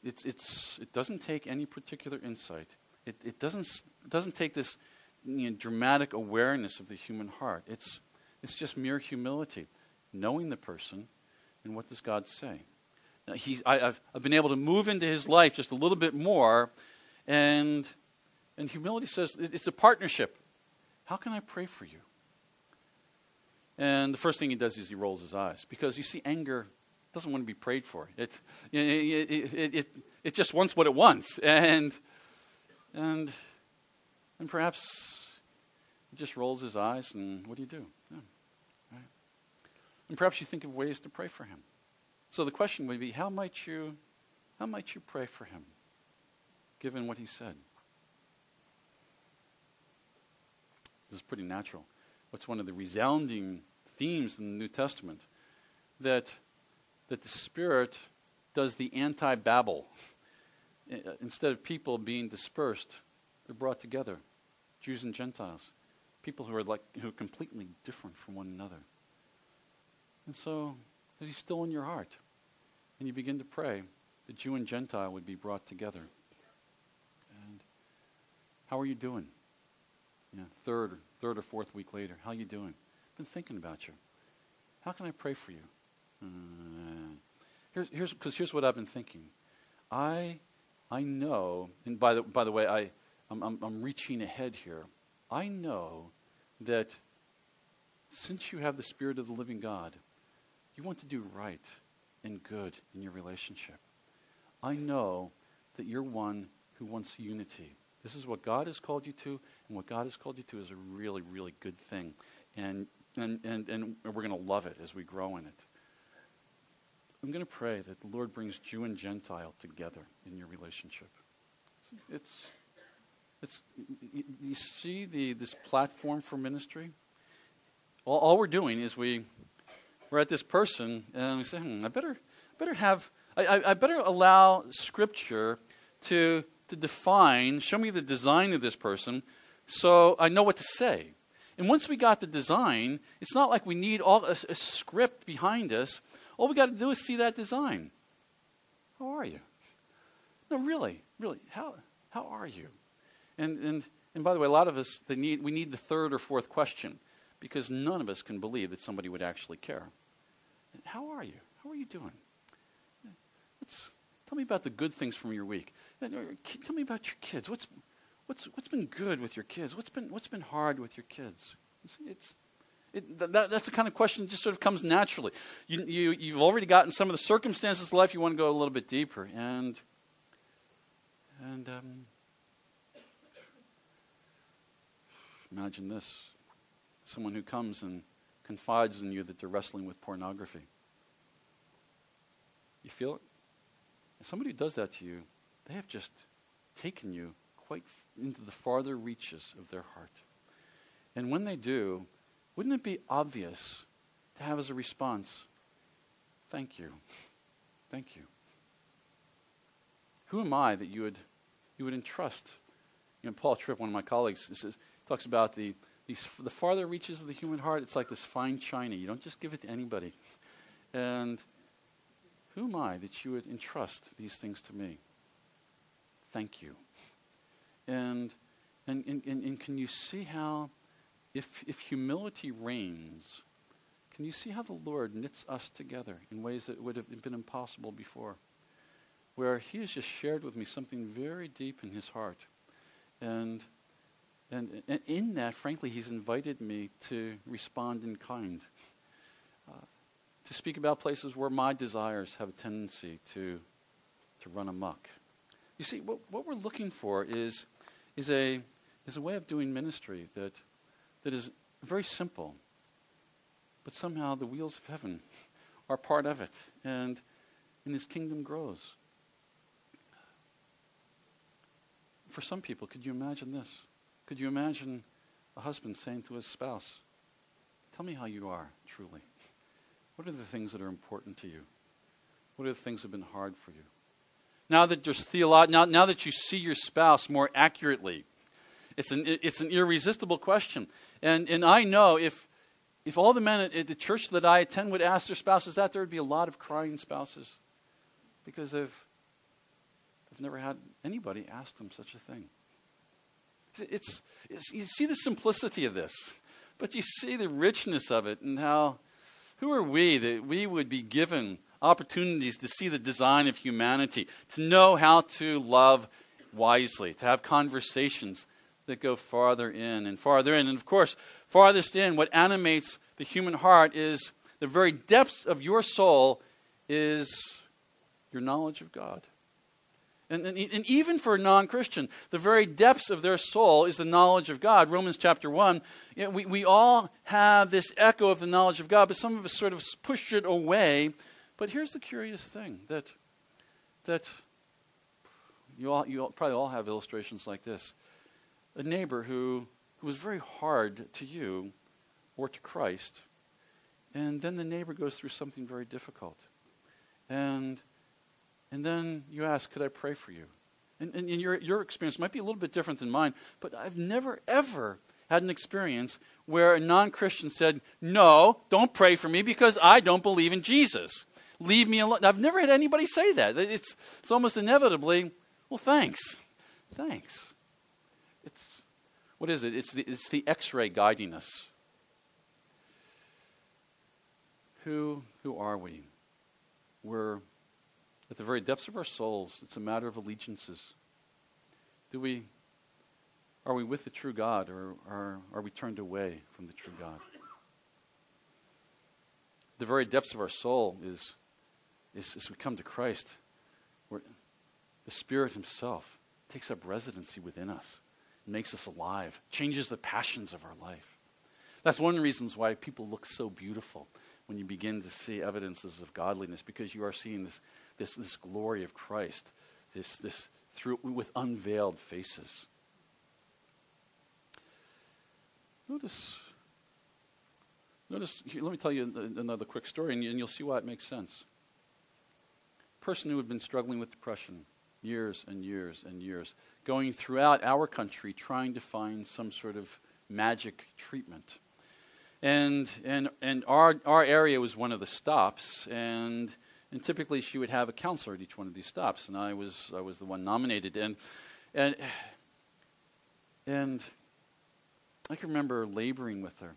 it's, it's, it doesn't take any particular insight. It, it doesn't, it doesn't take this you know, dramatic awareness of the human heart. It's, it's just mere humility, knowing the person and what does God say. He's, I, have I've been able to move into his life just a little bit more, and, and humility says it's a partnership. How can I pray for you? And the first thing he does is he rolls his eyes because you see, anger doesn't want to be prayed for. It, it, it, it, it, just wants what it wants. And, and, and perhaps he just rolls his eyes, and what do you do? Yeah, right? And perhaps you think of ways to pray for him. So the question would be how might you, how might you pray for him, given what he said? This is pretty natural. What's one of the resounding themes in the New Testament? That that the Spirit does the anti Babel. [laughs] Instead of people being dispersed, they're brought together Jews and Gentiles, people who are, like, who are completely different from one another. And so, he's still in your heart. And you begin to pray that Jew and Gentile would be brought together. And how are you doing? Third, third or fourth week later, how are you doing? Been thinking about you. How can I pray for you? Uh, here's here's because here's what I've been thinking. I I know, and by the by the way, I I'm, I'm, I'm reaching ahead here. I know that since you have the Spirit of the living God, you want to do right and good in your relationship. I know that you're one who wants unity. This is what God has called you to, and what God has called you to is a really, really good thing. And, and, and, and we're going to love it as we grow in it. I'm going to pray that the Lord brings Jew and Gentile together in your relationship. It's, it's, you see the, this platform for ministry? All, all we're doing is we, we're at this person and we say, hmm, I better, better have, I, I better allow Scripture to, to define, show me the design of this person so I know what to say. And once we got the design, it's not like we need all a, a script behind us. All we got to do is see that design. How are you? No, really, really, how, how are you? And, and, and by the way, a lot of us, they need, we need the third or fourth question because none of us can believe that somebody would actually care. How are you? How are you doing? Let's, tell me about the good things from your week. Tell me about your kids. What's, what's, what's been good with your kids? What's been, what's been hard with your kids? It's, it's it, that, that's the kind of question that just sort of comes naturally. You, you, you've already gotten some of the circumstances of life, you want to go a little bit deeper. And, and um, imagine this someone who comes and confides in you that they're wrestling with pornography. You feel it? And somebody who does that to you, they have just taken you quite into the farther reaches of their heart. And when they do, wouldn't it be obvious to have as a response, Thank you. Thank you. Who am I that you would, you would entrust? You know, Paul Tripp, one of my colleagues, says, talks about the, these, the farther reaches of the human heart, it's like this fine china. You don't just give it to anybody. And who am I that you would entrust these things to me? Thank you. And, and, and, and, can you see how if, if humility reigns, can you see how the Lord knits us together in ways that would have been impossible before? where he has just shared with me something very deep in his heart. And, and, in that, frankly, he's invited me to respond in kind, uh, to speak about places where my desires have a tendency to, to run amok. You see, what, what we're looking for is, is, a, is a way of doing ministry that, that is very simple, but somehow the wheels of heaven [laughs] are part of it, and, and his kingdom grows. For some people, could you imagine this? Could you imagine a husband saying to his spouse, Tell me how you are, truly. What are the things that are important to you? What are the things that have been hard for you? Now that there's theolo- now, now that you see your spouse more accurately, it's an, it's an irresistible question. And, and I know if, if all the men at, the church that I attend would ask their spouses that, there would be a lot of crying spouses because they've, they've never had anybody ask them such a thing. It's, it's, you see the simplicity of this, but you see the richness of it and how, who are we that we would be given opportunities to see the design of humanity, to know how to love wisely, to have conversations that go farther in and farther in. And of course, farthest in, what animates the human heart is the very depths of your soul is your knowledge of God. And, and, and, even for a non Christian, the very depths of their soul is the knowledge of God. Romans chapter 1, you know, we, we all have this echo of the knowledge of God, but some of us sort of push it away. But here's the curious thing that, that you, all, you all, probably all have illustrations like this a neighbor who, who was very hard to you or to Christ, and then the neighbor goes through something very difficult. And, and then you ask, Could I pray for you? And, and, and your, your experience might be a little bit different than mine, but I've never, ever had an experience where a non Christian said, No, don't pray for me because I don't believe in Jesus. Leave me alone. I've never had anybody say that. It's, it's almost inevitably, Well, thanks. Thanks. It's, what is it? It's the, it's the x ray guiding us. Who, who are we? We're at the very depths of our souls. It's a matter of allegiances. Do we, are we with the true God or are, are we turned away from the true God? The very depths of our soul is, is as we come to Christ, where the Spirit Himself takes up residency within us makes us alive, changes the passions of our life. That's one of the reasons why people look so beautiful when you begin to see evidences of godliness, because you are seeing this, this, this glory of Christ, this, this through, with unveiled faces. Notice, notice here, let me tell you another quick story, and you'll see why it makes sense. Person who had been struggling with depression years and years and years, going throughout our country trying to find some sort of magic treatment. And, and, and our, our area was one of the stops, and, and typically she would have a counselor at each one of these stops, and I was, I was the one nominated. And, and, and I can remember laboring with her.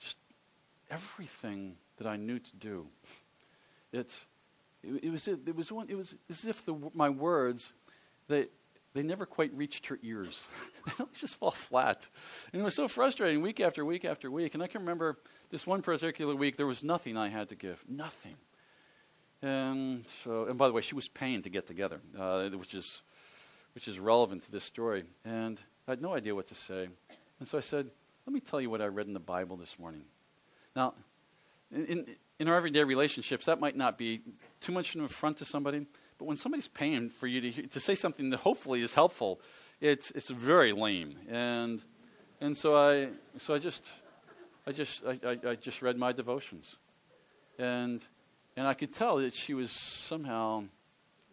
Just everything that I knew to do. It's, it, it, was, it, was, one, it was as if the, my words, they, they never quite reached her ears. [laughs] they always just fall flat. And it was so frustrating week after week after week. And I can remember this one particular week, there was nothing I had to give. Nothing. And so, and by the way, she was paying to get together, uh, which is, which is relevant to this story. And I had no idea what to say. And so I said, let me tell you what I read in the Bible this morning. Now, in, in, our everyday relationships, that might not be too much of an affront to somebody, but when somebody's paying for you to, to say something that hopefully is helpful, it's, it's very lame. And, and so, I, so I, just, I, just, I, I, I just read my devotions. And, and I could tell that she was somehow,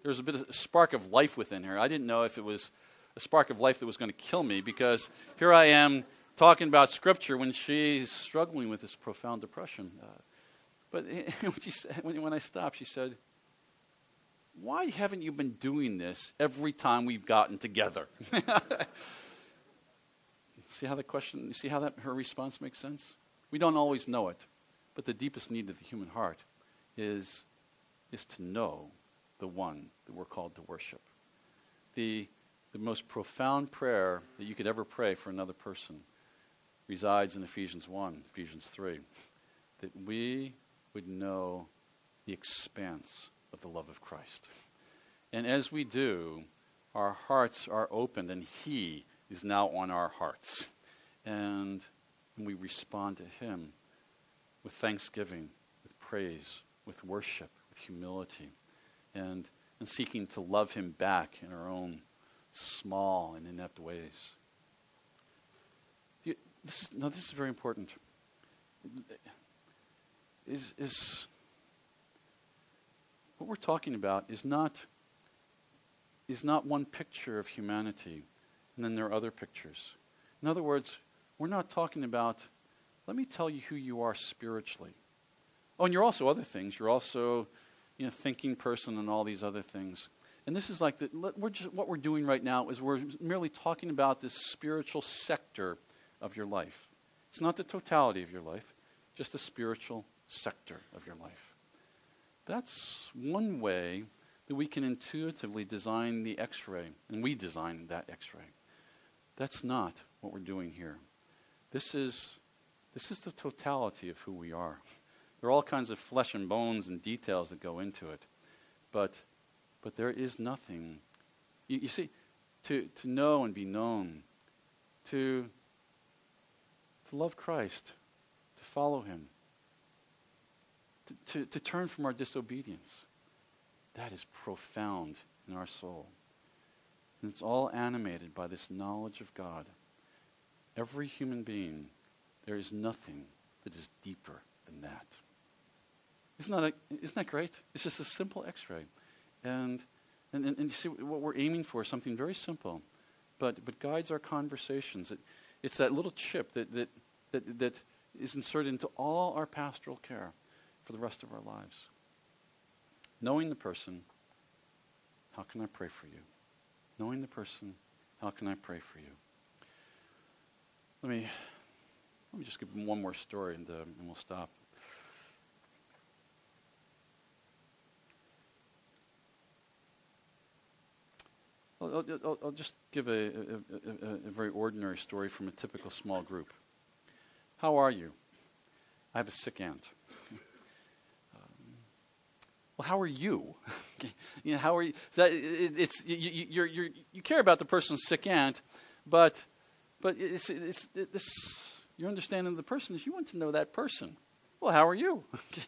there was a bit of a spark of life within her. I didn't know if it was a spark of life that was going to kill me because here I am talking about Scripture when she's struggling with this profound depression. Uh, but [laughs] when, she said, when I stopped, she said, Why haven't you been doing this every time we've gotten together? [laughs] see how the question, see how that her response makes sense? We don't always know it, but the deepest need of the human heart is, is to know the one that we're called to worship. The, the most profound prayer that you could ever pray for another person resides in Ephesians 1, Ephesians 3, that we would know the expanse of the love of Christ. And as we do, our hearts are opened, and He is now on our hearts. And we respond to Him with thanksgiving, with praise, with worship, with humility, and, and seeking to love Him back in our own small and inept ways. This is, no, this is very important. Is, is what we're talking about is not is not one picture of humanity, and then there are other pictures. In other words, we're not talking about, let me tell you who you are spiritually. Oh, and you're also other things. You're also, you know, thinking person and all these other things. And this is like the, we're just, what we're doing right now is we're merely talking about this spiritual sector of your life. It's not the totality of your life, just the spiritual sector of your life. That's one way that we can intuitively design the x ray, and we design that x ray. That's not what we're doing here. This is, this is the totality of who we are. There are all kinds of flesh and bones and details that go into it. But, but there is nothing. You, you see, to, to know and be known, to, to love Christ, to follow Him, to, to, to turn from our disobedience, that is profound in our soul. And it's all animated by this knowledge of God. Every human being, there is nothing that is deeper than that. Isn't that, a, isn't that great? It's just a simple x ray. And, and, and, you see, what we're aiming for is something very simple, but, but guides our conversations. It, it's that little chip that, that, that, that is inserted into all our pastoral care for the rest of our lives. Knowing the person, how can I pray for you? Knowing the person, how can I pray for you? Let me, let me just give one more story and, uh, and we'll stop. I'll, I'll, I'll just give a, a, a, a, very ordinary story from a typical small group. How are you? I have a sick aunt. Um, well, how are you? [laughs] you know, how are you? That, it, it's, you, you, you're, you're, you care about the person's sick aunt, but but it's, it's, it, this, your understanding of the person is you want to know that person. Well, how are you?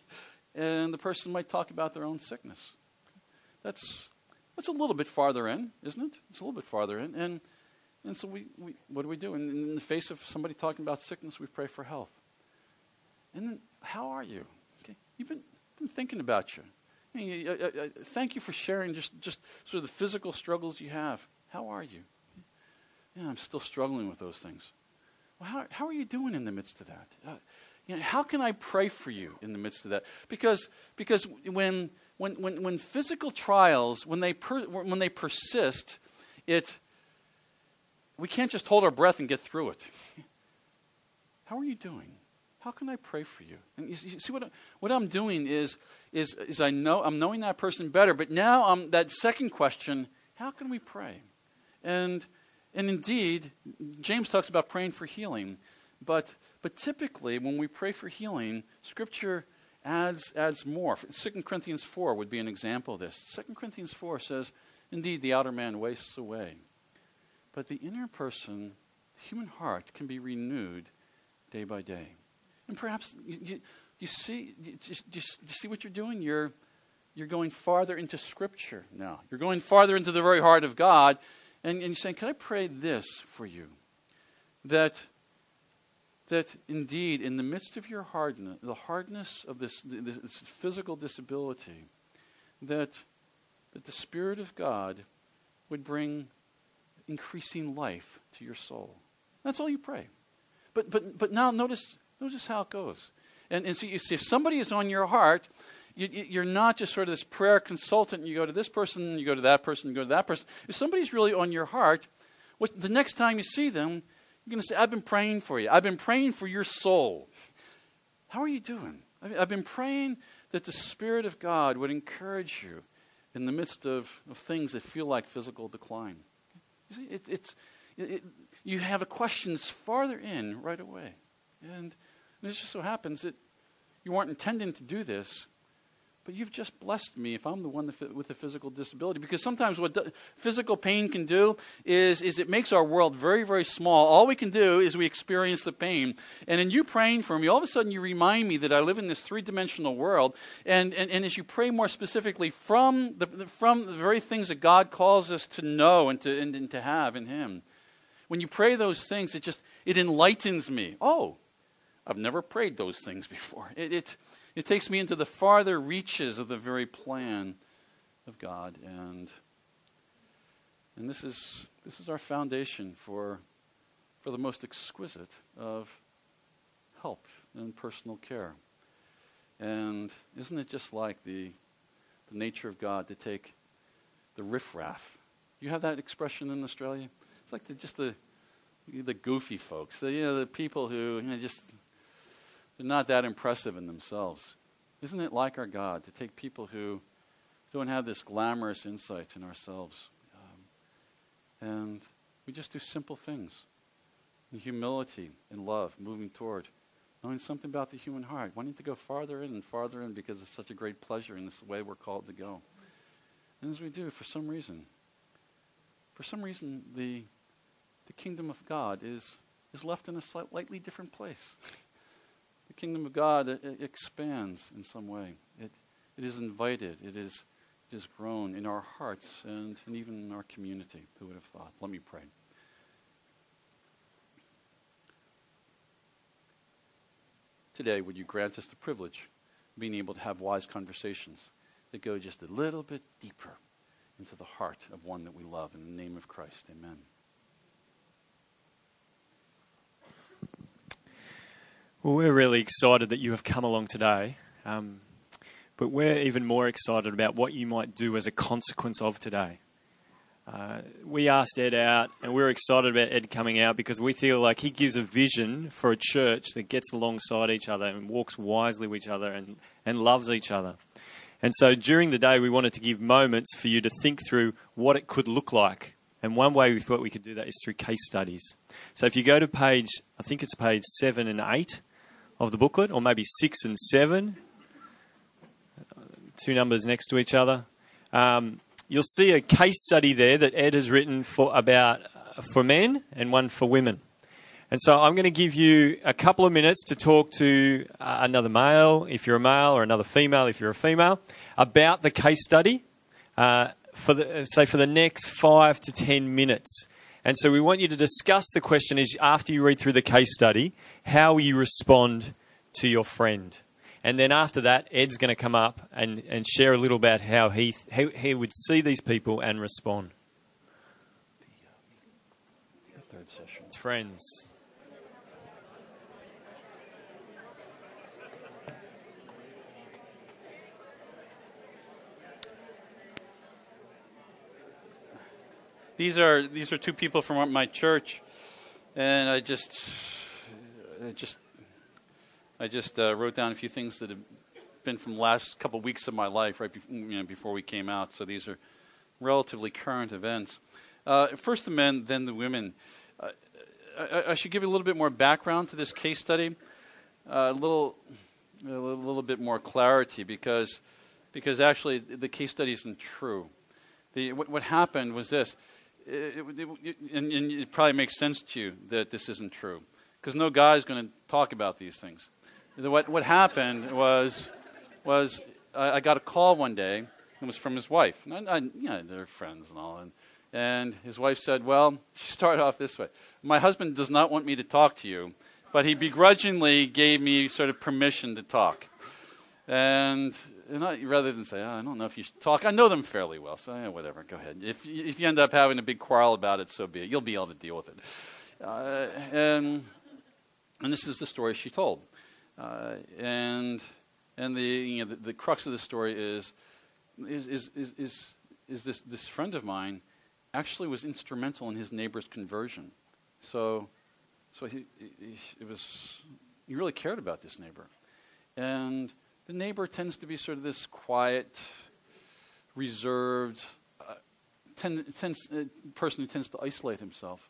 [laughs] and the person might talk about their own sickness. That's, that's a little bit farther in, isn't it? It's a little bit farther in. And, and so we, we what do we do? In, in the face of somebody talking about sickness, we pray for health. And then, how are you? Okay. You've been, been thinking about you. I mean, uh, uh, uh, thank you for sharing just, just sort of the physical struggles you have. How are you? Yeah, I'm still struggling with those things. Well, how, how are you doing in the midst of that? Uh, you know, how can I pray for you in the midst of that? Because, because when, when, when, when physical trials, when they, per, when they persist, it, we can't just hold our breath and get through it. [laughs] How are you doing? How can I pray for you? And you see what, what I'm doing is, is, is I know, I'm knowing that person better, but now I'm, that second question, how can we pray? And and indeed, James talks about praying for healing, but, but typically when we pray for healing, Scripture adds, adds more. 2 Corinthians 4 would be an example of this. 2 Corinthians 4 says, Indeed, the outer man wastes away, but the inner person, the human heart, can be renewed day by day. And perhaps you, you, you see, you, you, see what you're doing? You're, you're going farther into Scripture now. You're going farther into the very heart of God and, and you're saying, Can I pray this for you? That, that indeed, in the midst of your hardness, the hardness of this, this physical disability, that, that the Spirit of God would bring increasing life to your soul. That's all you pray. But, but, but now notice, notice how it goes. And, and so you see, if somebody is on your heart, you, are not just sort of this prayer consultant. You go to this person, you go to that person, you go to that person. If somebody's really on your heart, what, the next time you see them, you're going to say, I've been praying for you. I've been praying for your soul. How are you doing? I've been praying that the Spirit of God would encourage you in the midst of, of things that feel like physical decline. You see, it, it's, it, you have a questions farther in right away. And, and it just so happens that you weren't intending to do this, but you've just blessed me if I'm the one with a physical disability. Because sometimes what physical pain can do is, is it makes our world very, very small. All we can do is we experience the pain. And in you praying for me, all of a sudden you remind me that I live in this three dimensional world. And, and, and as you pray more specifically from the, from the very things that God calls us to know and to, and, and to have in Him, when you pray those things, it just it enlightens me. Oh, I've never prayed those things before. It, it, it takes me into the farther reaches of the very plan of God. And, and this, is, this is our foundation for, for the most exquisite of help and personal care. And isn't it just like the, the nature of God to take the riffraff? You have that expression in Australia? It's like the, just the, the goofy folks, the, you know, the people who you know, just they're not that impressive in themselves. Isn't it like our God to take people who don't have this glamorous insight in ourselves um, and we just do simple things in humility and love, moving toward knowing something about the human heart, wanting to go farther in and farther in because it's such a great pleasure in this way we're called to go. And as we do, for some reason, for some reason, the, the kingdom of God is, is left in a slightly different place. [laughs] The kingdom of God it, it expands in some way. It, it is invited. It is, it is grown in our hearts and, and even in our community. Who would have thought? Let me pray. Today, would you grant us the privilege of being able to have wise conversations that go just a little bit deeper into the heart of one that we love? In the name of Christ, amen. Well, we're really excited that you have come along today. Um, but we're even more excited about what you might do as a consequence of today. Uh, we asked Ed out, and we're excited about Ed coming out because we feel like he gives a vision for a church that gets alongside each other and walks wisely with each other and, and loves each other. And so during the day, we wanted to give moments for you to think through what it could look like. And one way we thought we could do that is through case studies. So if you go to page, I think it's page seven and eight, of the booklet, or maybe six and seven, two numbers next to each other. Um, you'll see a case study there that Ed has written for about uh, for men and one for women. And so I'm going to give you a couple of minutes to talk to uh, another male, if you're a male, or another female, if you're a female, about the case study. Uh, for the, say for the next five to ten minutes. And so we want you to discuss the question is after you read through the case study, how you respond to your friend. And then after that, Ed's going to come up and, and share a little about how he, how he would see these people and respond. The uh, third session. Friends. These are these are two people from my church, and I just I just I just uh, wrote down a few things that have been from the last couple of weeks of my life, right before, you know, before we came out. So these are relatively current events. Uh, first the men, then the women. Uh, I, I, should give you a little bit more background to this case study, uh, a little a little bit more clarity because because actually the case study isn't true. The, what, what happened was this it, it, it, and, and, it probably makes sense to you that this isn't true because no guy is going to talk about these things. What, what happened was, was I, I, got a call one day. It was from his wife. And I, I, you know, they're friends and all. And, and his wife said, Well, [laughs] she started off this way My husband does not want me to talk to you, but he begrudgingly gave me sort of permission to talk. And and I, rather than say, oh, I don't know if you should talk, I know them fairly well, so yeah, whatever, go ahead. If, if you end up having a big quarrel about it, so be it. You'll be able to deal with it. Uh, and, and this is the story she told. Uh, and and the, you know, the, the, crux of the story is, is, is, is, is, is this, this friend of mine actually was instrumental in his neighbor's conversion. So, so he, he, it was, he really cared about this neighbor. And the neighbor tends to be sort of this quiet, reserved uh, tend, tends, uh, person who tends to isolate himself.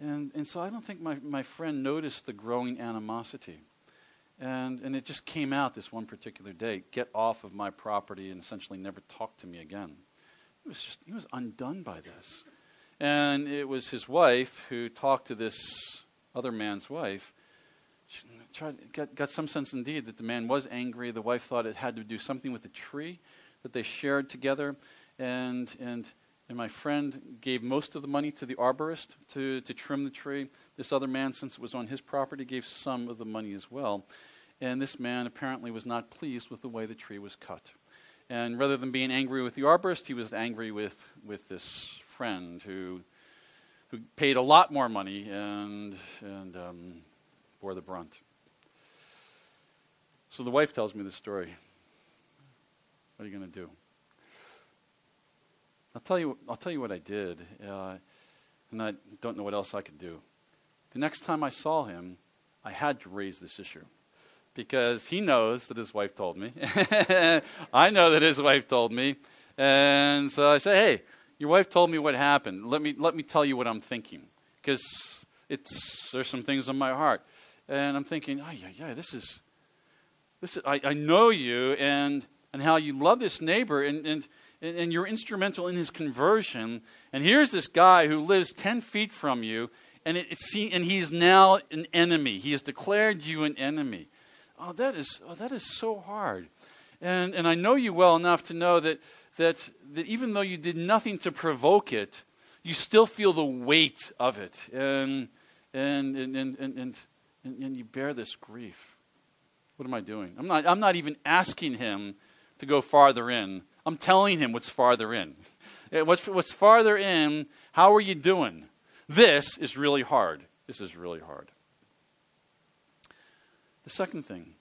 And, and so I don't think my, my friend noticed the growing animosity. And, and it just came out this one particular day get off of my property and essentially never talk to me again. He was just, he was undone by this. And it was his wife who talked to this other man's wife. Tried, got, got some sense indeed that the man was angry. The wife thought it had to do something with the tree that they shared together. And, and, and my friend gave most of the money to the arborist to, to trim the tree. This other man, since it was on his property, gave some of the money as well. And this man apparently was not pleased with the way the tree was cut. And rather than being angry with the arborist, he was angry with, with this friend who, who paid a lot more money and, and um, bore the brunt. So the wife tells me the story. What are you going to do? I'll tell you. I'll tell you what I did, uh, and I don't know what else I could do. The next time I saw him, I had to raise this issue because he knows that his wife told me. [laughs] I know that his wife told me, and so I say, "Hey, your wife told me what happened. Let me let me tell you what I'm thinking because there's some things on my heart." And I'm thinking, "Oh yeah, yeah, this is this is I, I know you and." and how you love this neighbor and, and, and you're instrumental in his conversion. And here's this guy who lives 10 feet from you, and, it, it, and he's now an enemy. He has declared you an enemy. Oh, that is, oh, that is so hard. And, and I know you well enough to know that, that, that even though you did nothing to provoke it, you still feel the weight of it. And, and, and, and, and, and, and you bear this grief. What am I doing? I'm not, I'm not even asking him to go farther in. I'm telling him what's farther in. [laughs] Eh, what's, what's farther in, how are you doing? This is really hard. This is really hard. The second thing,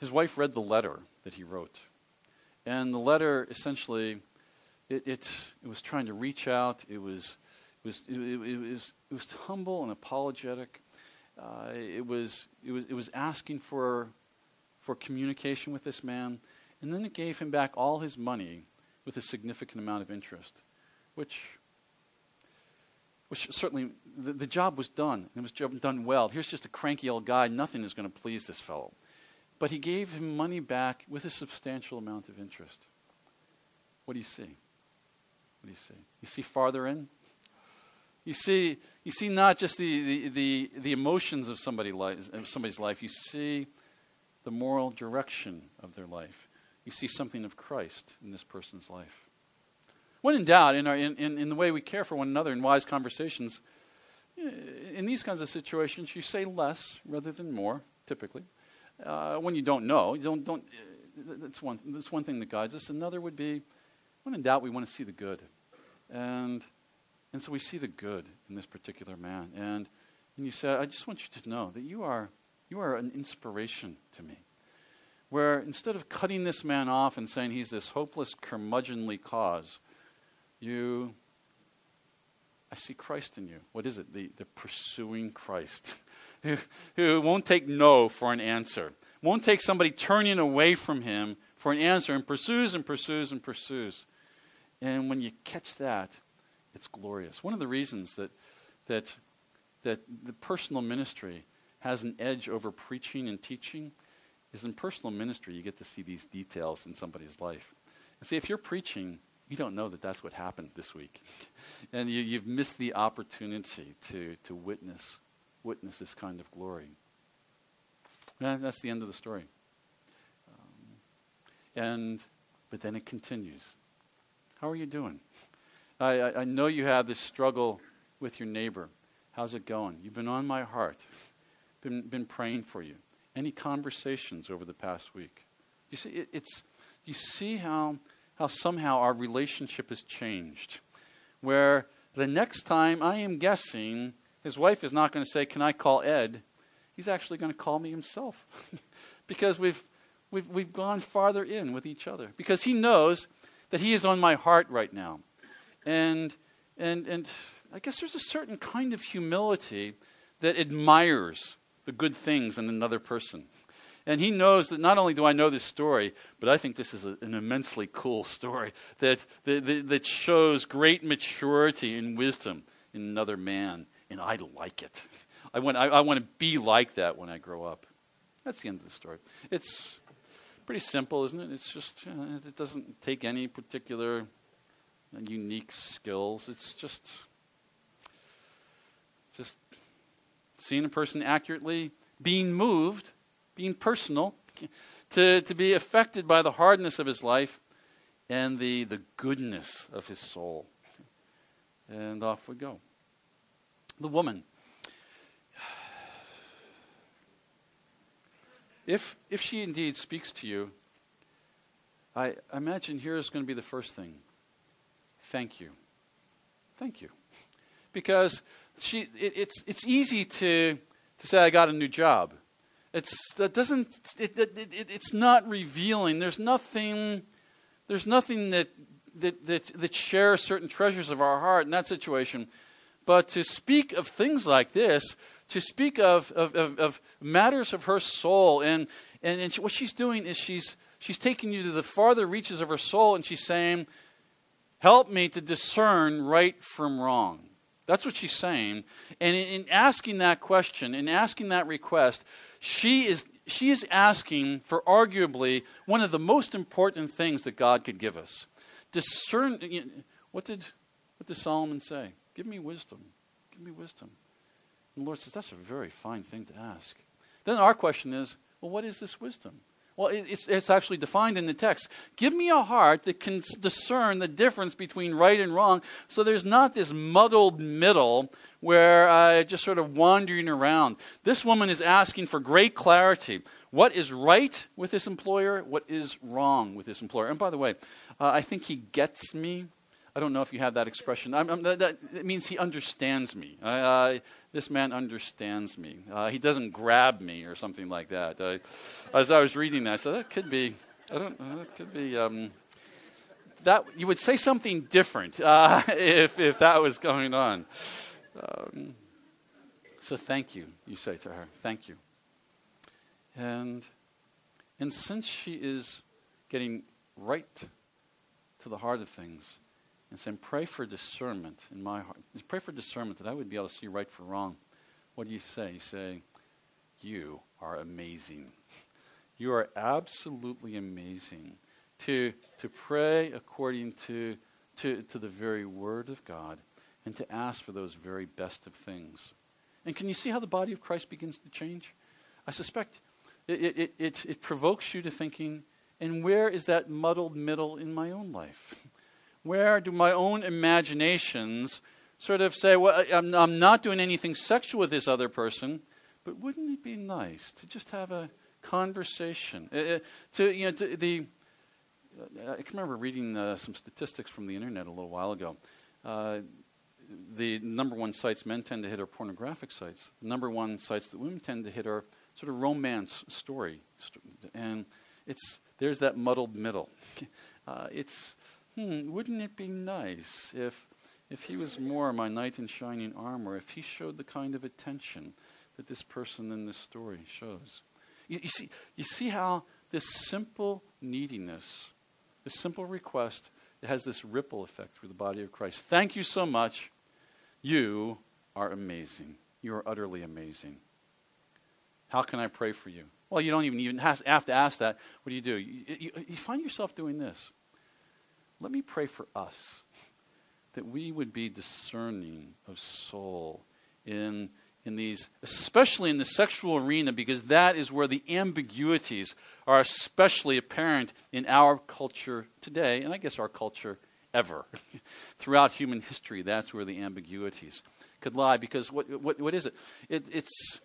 his wife read the letter that he wrote. And the letter essentially, it, it, it was trying to reach out. It was, it was, it, it was, it was humble and apologetic. Uh, it, was, it, was, it was asking for, for communication with this man. And then it gave him back all his money with a significant amount of interest, which, which certainly the, the job was done. And it was done well. Here's just a cranky old guy. Nothing is going to please this fellow. But he gave him money back with a substantial amount of interest. What do you see? What do you see? You see farther in? You see, you see not just the, the, the, the emotions of, somebody li- of somebody's life, you see the moral direction of their life you see something of Christ in this person's life. When in doubt, in, our, in, in, in the way we care for one another in wise conversations, in these kinds of situations, you say less rather than more, typically. Uh, when you don't know, you don't, don't, uh, that's, one, that's one thing that guides us. Another would be when in doubt, we want to see the good. And, and so we see the good in this particular man. And, and you said, I just want you to know that you are, you are an inspiration to me where instead of cutting this man off and saying he's this hopeless, curmudgeonly cause, you, I see Christ in you. What is it? The, the pursuing Christ, [laughs] who, who won't take no for an answer, won't take somebody turning away from him for an answer, and pursues and pursues and pursues. And when you catch that, it's glorious. One of the reasons that, that, that the personal ministry has an edge over preaching and teaching is in personal ministry, you get to see these details in somebody's life. And see, if you're preaching, you don't know that that's what happened this week. [laughs] and you, have missed the opportunity to, to witness, witness this kind of glory. And that's the end of the story. Um, and, but then it continues. How are you doing? I, I, know you have this struggle with your neighbor. How's it going? You've been on my heart. Been, been praying for you. Any conversations over the past week? You see, it, it's, you see how, how somehow our relationship has changed. Where the next time I am guessing, his wife is not going to say, Can I call Ed? He's actually going to call me himself. [laughs] because we've, we've, we've gone farther in with each other. Because he knows that he is on my heart right now. And, and, and I guess there's a certain kind of humility that admires the good things in another person. And he knows that not only do I know this story, but I think this is a, an immensely cool story that, that, that shows great maturity and wisdom in another man. And I like it. I want, I, I want to be like that when I grow up. That's the end of the story. It's pretty simple, isn't it? It's just, know, it doesn't take any particular unique skills. It's just, just seeing a person accurately, being moved being personal, to, to be affected by the hardness of his life and the, the goodness of his soul. And off we go. The woman. If, if she indeed speaks to you, I imagine here is going to be the first thing. Thank you. Thank you. Because she, it, it's, it's easy to, to say, I got a new job. It's, that doesn't, it, it, it, it's not revealing. There's nothing, there's nothing that, that, that, that shares certain treasures of our heart in that situation. But to speak of things like this, to speak of, of, of, of matters of her soul, and, and, and what she's doing is she's, she's taking you to the farther reaches of her soul, and she's saying, Help me to discern right from wrong. That's what she's saying. And in, in asking that question, in asking that request, she is, she is asking for arguably one of the most important things that God could give us. Discern. What did, what did Solomon say? Give me wisdom. Give me wisdom. And the Lord says, that's a very fine thing to ask. Then our question is, well, what is this wisdom? Well, it's, it's actually defined in the text. Give me a heart that can discern the difference between right and wrong so there's not this muddled middle where uh, just sort of wandering around. This woman is asking for great clarity. What is right with this employer? What is wrong with this employer? And by the way, uh, I think he gets me. I don't know if you have that expression. I'm, I'm, that, that, means he understands me. This man understands me. Uh, he doesn't grab me or something like that. As I was reading that, I said that could be. I don't. Uh, that could be. Um, that you would say something different uh, [laughs] if if that was going on. Um, so thank you, you say to her. Thank you. And and since she is getting right to the heart of things, and saying, Pray for discernment in my heart. Pray for discernment that I would be able to see right from wrong. What do you say? You say, You are amazing. You are absolutely amazing. To, to pray according to, to, to the very Word of God and to ask for those very best of things. And can you see how the body of Christ begins to change? I suspect it, it, it, it provokes you to thinking, and where is that muddled middle in my own life? Where do my own imaginations sort of say, well, I'm, I'm not doing anything sexual with this other person, but wouldn't it be nice to just have a conversation? Uh, uh to, you know, to the, uh, I can remember reading uh, some statistics from the internet a little while ago. Uh, the number one sites men tend to hit are pornographic sites. The number one sites that women tend to hit are sort of romance story. And it's, there's that muddled middle. [laughs] Uh, it's, hmm, wouldn't it be nice if, if he was more my knight in shining armor, if he showed the kind of attention that this person in this story shows? You, you see, you see how this simple neediness, this simple request, it has this ripple effect through the body of Christ. Thank you so much. You are amazing. You are utterly amazing. How can I pray for you? Well, you don't even, even have to ask that. What do you do? You, you, you find yourself doing this. Let me pray for us that we would be discerning of soul in, in these, especially in the sexual arena, because that is where the ambiguities are especially apparent in our culture today, and I guess our culture ever. [laughs] Throughout human history, that's where the ambiguities could lie. Because what, what, what is it? it? It's,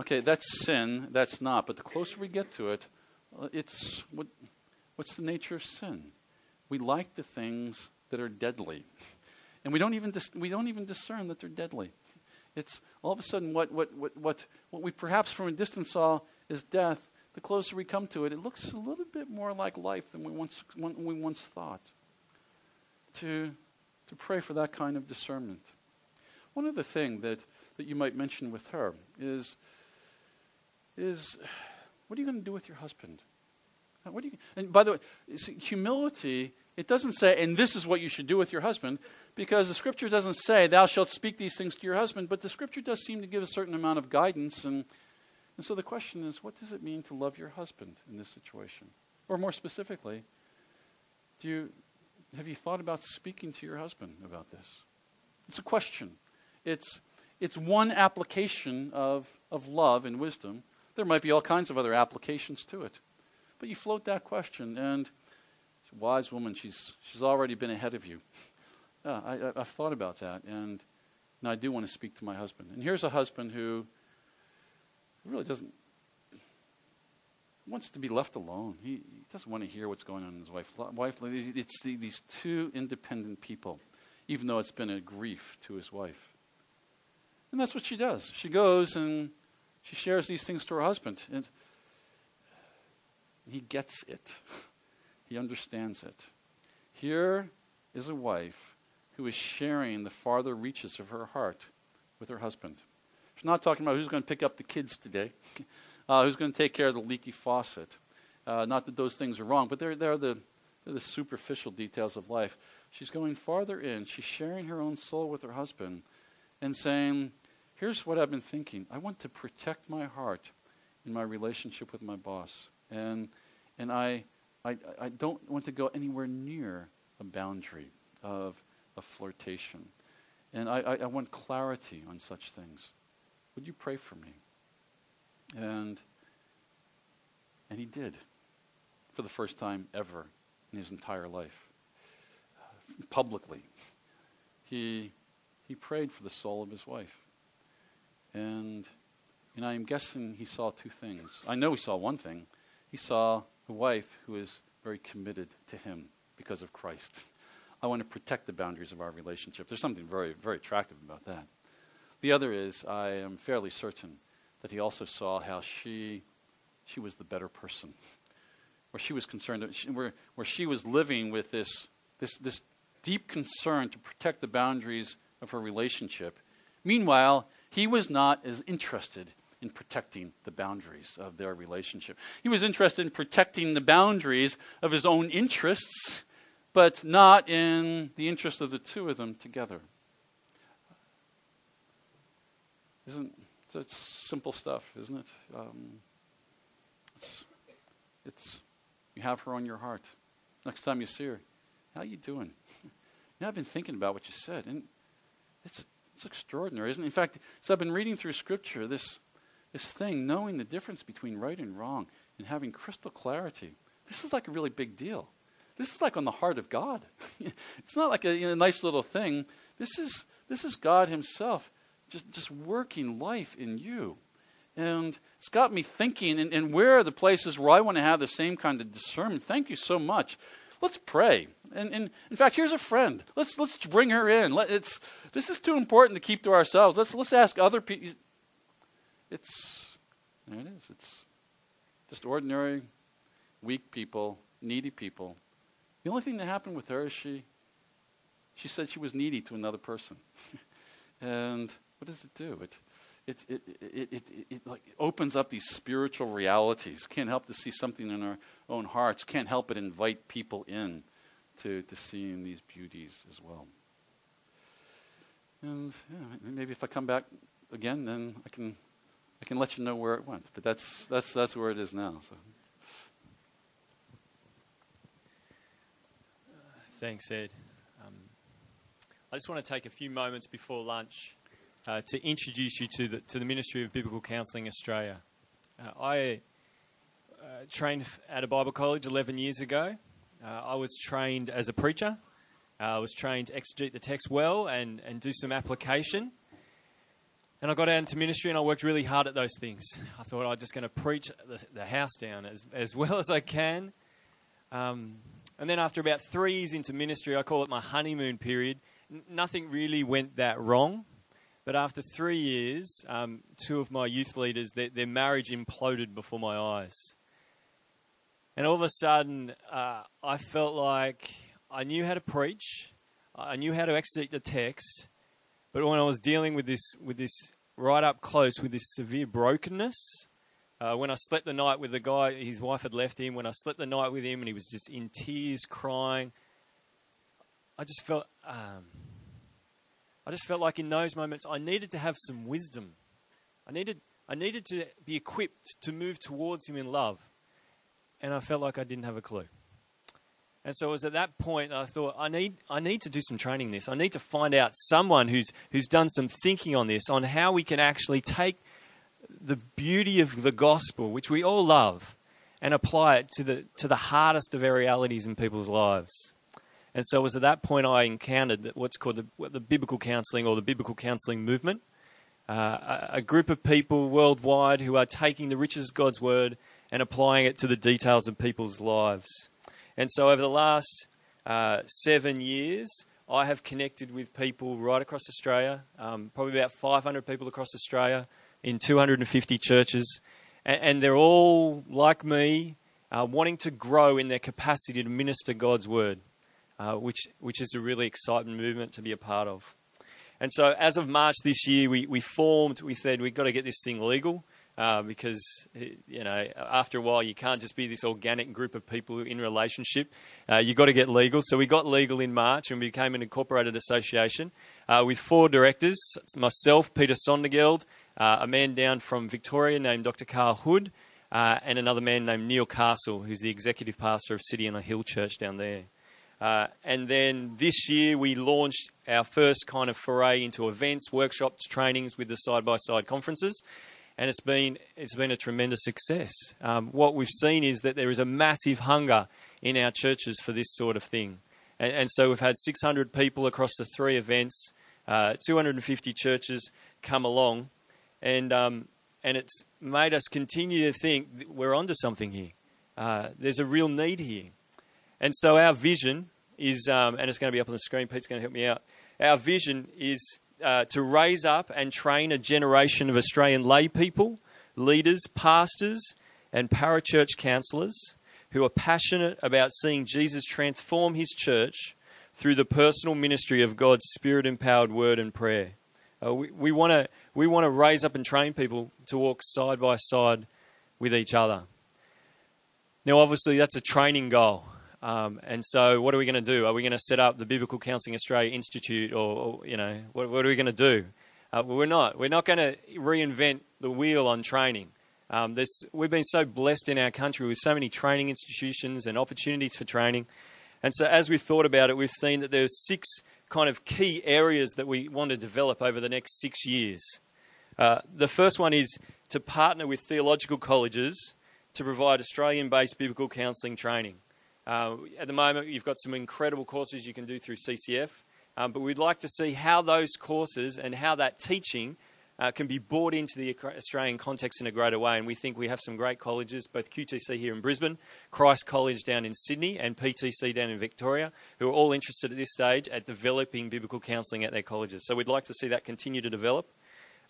okay, that's sin, that's not. But the closer we get to it, uh, it's, what, what's the nature of sin? We like the things that are deadly. [laughs] And we don't even, dis- we don't even discern that they're deadly. It's all of a sudden what, what, what, what, what we perhaps from a distance saw is death. The closer we come to it, it looks a little bit more like life than we once, we once thought. To, to pray for that kind of discernment. One other thing that, that you might mention with her is, is [sighs] what are you going to do with your husband? What do you, and by the way, humility, it doesn't say, and this is what you should do with your husband, because the scripture doesn't say, thou shalt speak these things to your husband, but the scripture does seem to give a certain amount of guidance. And, and so the question is, what does it mean to love your husband in this situation? Or more specifically, do you, have you thought about speaking to your husband about this? It's a question. It's, it's one application of, of love and wisdom. There might be all kinds of other applications to it. But you float that question, and wise woman, she's, she's already been ahead of you. [laughs] Yeah, I, I, have thought about that, and, and I do want to speak to my husband. And here's a husband who really doesn't wants to be left alone. He, he, doesn't want to hear what's going on in his wife. wife it's the, these two independent people, even though it's been a grief to his wife. And that's what she does. She goes and she shares these things to her husband. And he gets it, he understands it. Here is a wife who is sharing the farther reaches of her heart with her husband. She's not talking about who's going to pick up the kids today, [laughs] uh, who's going to take care of the leaky faucet. Uh, not that those things are wrong, but they're, they're, the, they're the superficial details of life. She's going farther in. She's sharing her own soul with her husband and saying, Here's what I've been thinking. I want to protect my heart in my relationship with my boss. And, and I, I, I don't want to go anywhere near a boundary of, of flirtation. And I, I, I want clarity on such things. Would you pray for me? And, and he did for the first time ever in his entire life, publicly. He, he prayed for the soul of his wife. And, and I am guessing he saw two things. I know he saw one thing. He saw a wife who is very committed to him because of Christ. I want to protect the boundaries of our relationship. There's something very, very attractive about that. The other is, I am fairly certain that he also saw how she, she was the better person, where she was concerned, where, where she was living with this, this, this deep concern to protect the boundaries of her relationship. Meanwhile, he was not as interested in protecting the boundaries of their relationship. He was interested in protecting the boundaries of his own interests, but not in the interest of the two of them together. Isn't it's simple stuff, isn't it? Um, it's, it's you have her on your heart. Next time you see her, how you doing? you [laughs] know, I've been thinking about what you said, and it's it's extraordinary, isn't it? In fact, as I've been reading through Scripture, this, this thing, knowing the difference between right and wrong and having crystal clarity, this is like a really big deal. This is like on the heart of God. [laughs] it's not like a you know, nice little thing. This is, this is God Himself just, just working life in you. And it's got me thinking, and, and where are the places where I want to have the same kind of discernment? Thank you so much let's pray. And, and, in fact, here's a friend. Let's, let's bring her in. Let, it's, this is too important to keep to ourselves. Let's, let's ask other people. It's, there it is. It's just ordinary, weak people, needy people. The only thing that happened with her is she, she said she was needy to another person. [laughs] and what does it do? It, it, it, it, it, it, like opens up these spiritual realities. Can't help to see something in our own hearts. Can't help but invite people in to, to seeing these beauties as well. And yeah, maybe if I come back again, then I can I can let you know where it went. But that's that's that's where it is now. So. Thanks, Ed. Um, I just want to take a few moments before lunch uh, to introduce you to the, to the Ministry of Biblical Counselling Australia. Uh, I uh, trained at a Bible college 11 years ago. Uh, I was trained as a preacher. Uh, I was trained to exegete the text well and, and do some application. And I got out into ministry and I worked really hard at those things. I thought I was just going to preach the, the, house down as, as [laughs] well as I can. Um, and then after about three years into ministry, I call it my honeymoon period, n- nothing really went that wrong. But after three years, um, two of my youth leaders, their, their, marriage imploded before my eyes. And all of a sudden, uh, I felt like I knew how to preach, I knew how to exegete the text, but when I was dealing with this, with this right up close, with this severe brokenness, Uh, when I slept the night with the guy, his wife had left him. When I slept the night with him and he was just in tears, crying, I just felt, um, I just felt like in those moments I needed to have some wisdom. I needed, I needed to be equipped to move towards him in love, and I felt like I didn't have a clue. And so it was at that point I thought, I need, I need to do some training this. I need to find out someone who's, who's done some thinking on this, on how we can actually take the beauty of the gospel, which we all love, and apply it to the, to the hardest of our realities in people's lives. And so it was at that point I encountered what's called the, the biblical counseling or the biblical counseling movement. Uh, a, a group of people worldwide who are taking the riches of God's word and applying it to the details of people's lives. And so over the last uh, seven years, I have connected with people right across Australia, um, probably about 500 people across Australia in 250 churches. And, and they're all, like me, uh, wanting to grow in their capacity to minister God's word, uh, which, which is a really exciting movement to be a part of. And so, as of March this year, we, we formed, we said we've got to get this thing legal. Uh, because you know after a while you can't just be this organic group of people in relationship. Uh, you've got to get legal. So we got legal in March and we became an incorporated association uh, with four directors: myself, Peter Sondergeld, uh, a man down from Victoria named Dr. Carl Hood, uh, and another man named Neil Castle, who's the executive pastor of City on a Hill Church down there. Uh, and then this year we launched our first kind of foray into events, workshops, trainings with the side by side conferences and it's been it's been a tremendous success. Um, what we've seen is that there is a massive hunger in our churches for this sort of thing, and, and so we've had 600 people across the three events, uh, 250 churches come along, and um, and it's made us continue to think we're onto something here. Uh, there's a real need here, and so our vision is, um, and it's going to be up on the screen. Pete's going to help me out. Our vision is uh, to raise up and train a generation of Australian lay people, leaders, pastors, and parachurch counsellors who are passionate about seeing Jesus transform his church through the personal ministry of God's spirit empowered word and prayer. Uh, we want to we want to raise up and train people to walk side by side with each other. Now, obviously, that's a training goal. Um, and so, what are we going to do? Are we going to set up the Biblical Counselling Australia Institute, or, or you know, what, what, are we going to do? Uh, well, we're not. We're not going to reinvent the wheel on training. Um, we've been so blessed in our country with so many training institutions and opportunities for training. And so, as we've thought about it, we've seen that there's six kind of key areas that we want to develop over the next six years. Uh, the first one is to partner with theological colleges to provide Australian based biblical counselling training. Uh, at the moment, you've got some incredible courses you can do through CCEF, um, but we'd like to see how those courses and how that teaching uh, can be brought into the Australian context in a greater way. And we think we have some great colleges, both QTC here in Brisbane, Christ College down in Sydney, and PTC down in Victoria, who are all interested at this stage at developing biblical counselling at their colleges. So we'd like to see that continue to develop.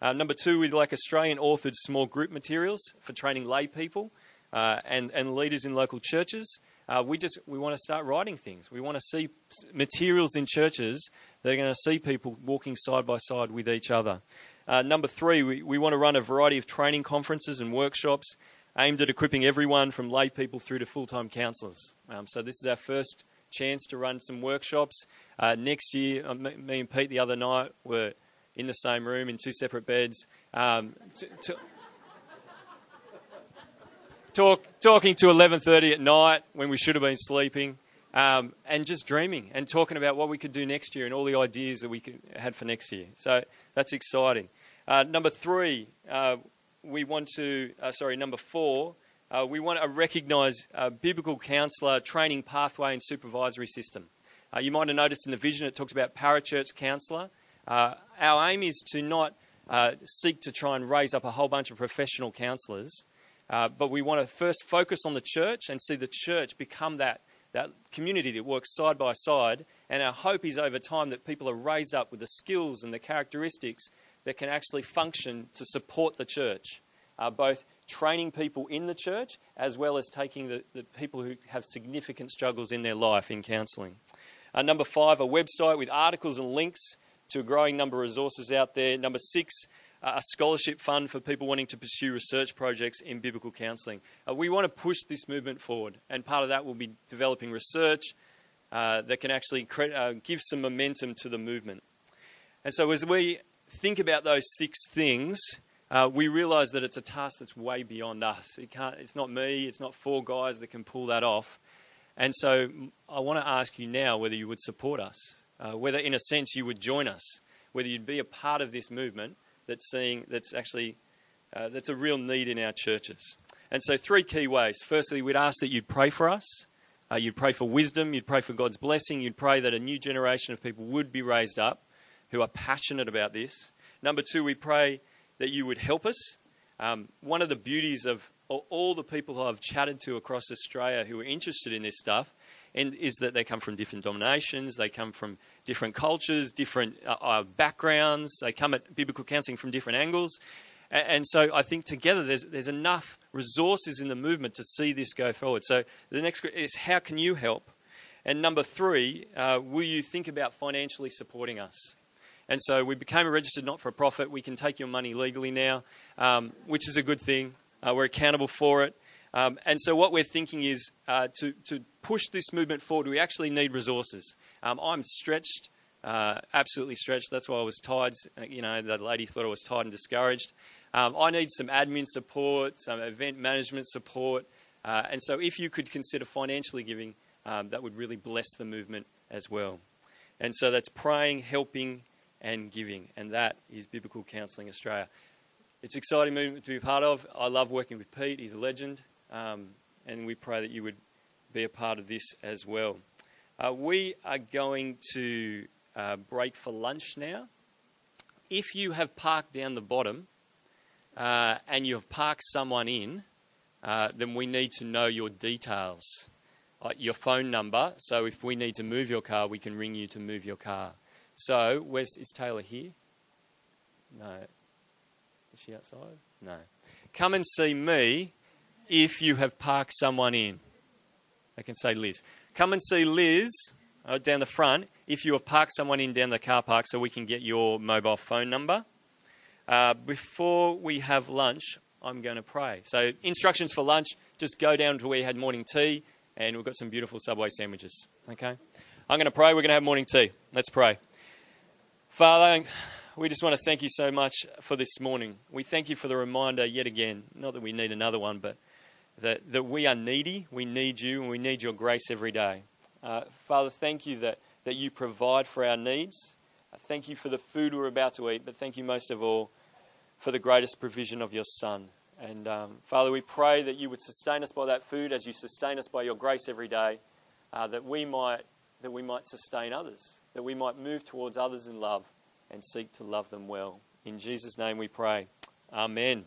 Uh, number two, we'd like Australian authored small group materials for training lay people uh, and, and leaders in local churches. Uh, we just we want to start writing things. We want to see materials in churches that are going to see people walking side by side with each other. Uh, number three, we, we want to run a variety of training conferences and workshops aimed at equipping everyone from lay people through to full time counsellors. Um, so, this is our first chance to run some workshops. Uh, next year, uh, me and Pete the other night were in the same room in two separate beds. Um, to, to, talk, talking to 11.30 at night when we should have been sleeping um, and just dreaming and talking about what we could do next year and all the ideas that we could, had for next year. So that's exciting. Uh, number three, uh, we want to, uh, sorry, number four, uh, we want to recognise a biblical counsellor training pathway and supervisory system. Uh, you might have noticed in the vision it talks about parachurch counsellor. Uh, our aim is to not seek to try and raise up a whole bunch of professional counsellors, uh, but we want to first focus on the church and see the church become that, that community that works side by side. And our hope is over time that people are raised up with the skills and the characteristics that can actually function to support the church, uh, both training people in the church as well as taking the, the people who have significant struggles in their life in counselling. Uh, number five, a website with articles and links to a growing number of resources out there. Number six, a scholarship fund for people wanting to pursue research projects in biblical counselling. Uh, we want to push this movement forward, and part of that will be developing research uh, that can actually cre- uh, give some momentum to the movement. And so, as we think about those six things, uh, we realise that it's a task that's way beyond us. It can't, it's not me, it's not four guys that can pull that off. And so, I want to ask you now whether you would support us, uh, whether, in a sense, you would join us, whether you'd be a part of this movement that's seeing that's actually uh, that's a real need in our churches. And so, three key ways. Firstly, we'd ask that you'd pray for us. Uh, you'd pray for wisdom. You'd pray for God's blessing. You'd pray that a new generation of people would be raised up who are passionate about this. Number two, we pray that you would help us. Um, one of the beauties of all the people I've chatted to across Australia who are interested in this stuff and is that they come from different dominations, they come from different cultures, different uh, uh, backgrounds, they come at biblical counselling from different angles. And, and, so I think together there's, there's enough resources in the movement to see this go forward. So the next is how can you help? And number three, uh, will you think about financially supporting us? And so we became a registered not for profit. We can take your money legally now, um, which is a good thing. Uh, we're accountable for it. Um, and so what we're thinking is uh, to, to push this movement forward, we actually need resources. Um, I'm stretched, uh, absolutely stretched. That's why I was tired. Uh, you know, the lady thought I was tired and discouraged. Um, I need some admin support, some event management support. Uh, and so if you could consider financially giving, um, that would really bless the movement as well. And so that's praying, helping, and giving. And that is Biblical Counselling Australia. It's an exciting movement to be part of. I love working with Pete, he's a legend. Um, and we pray that you would be a part of this as well. Uh, we are going to uh, break for lunch now. If you have parked down the bottom uh, and you have parked someone in, uh, then we need to know your details, uh, your phone number. So if we need to move your car, we can ring you to move your car. So, where's is Taylor here? No. Is she outside? No. Come and see me if you have parked someone in. I can say Liz. Come and see Liz uh, down the front if you have parked someone in down the car park so we can get your mobile phone number. Uh, before we have lunch, I'm going to pray. So, instructions for lunch just go down to where you had morning tea, and we've got some beautiful Subway sandwiches. Okay? I'm going to pray. We're going to have morning tea. Let's pray. Father, we just want to thank you so much for this morning. We thank you for the reminder yet again, not that we need another one, but that, that we are needy, we need you, and we need your grace every day. Uh, Father, thank you that, that you provide for our needs. Uh, thank you for the food we're about to eat, but thank you most of all for the greatest provision of your Son. And um, Father, we pray that you would sustain us by that food as you sustain us by your grace every day, uh, that, we might, that we might sustain others, that we might move towards others in love and seek to love them well. In Jesus' name we pray. Amen.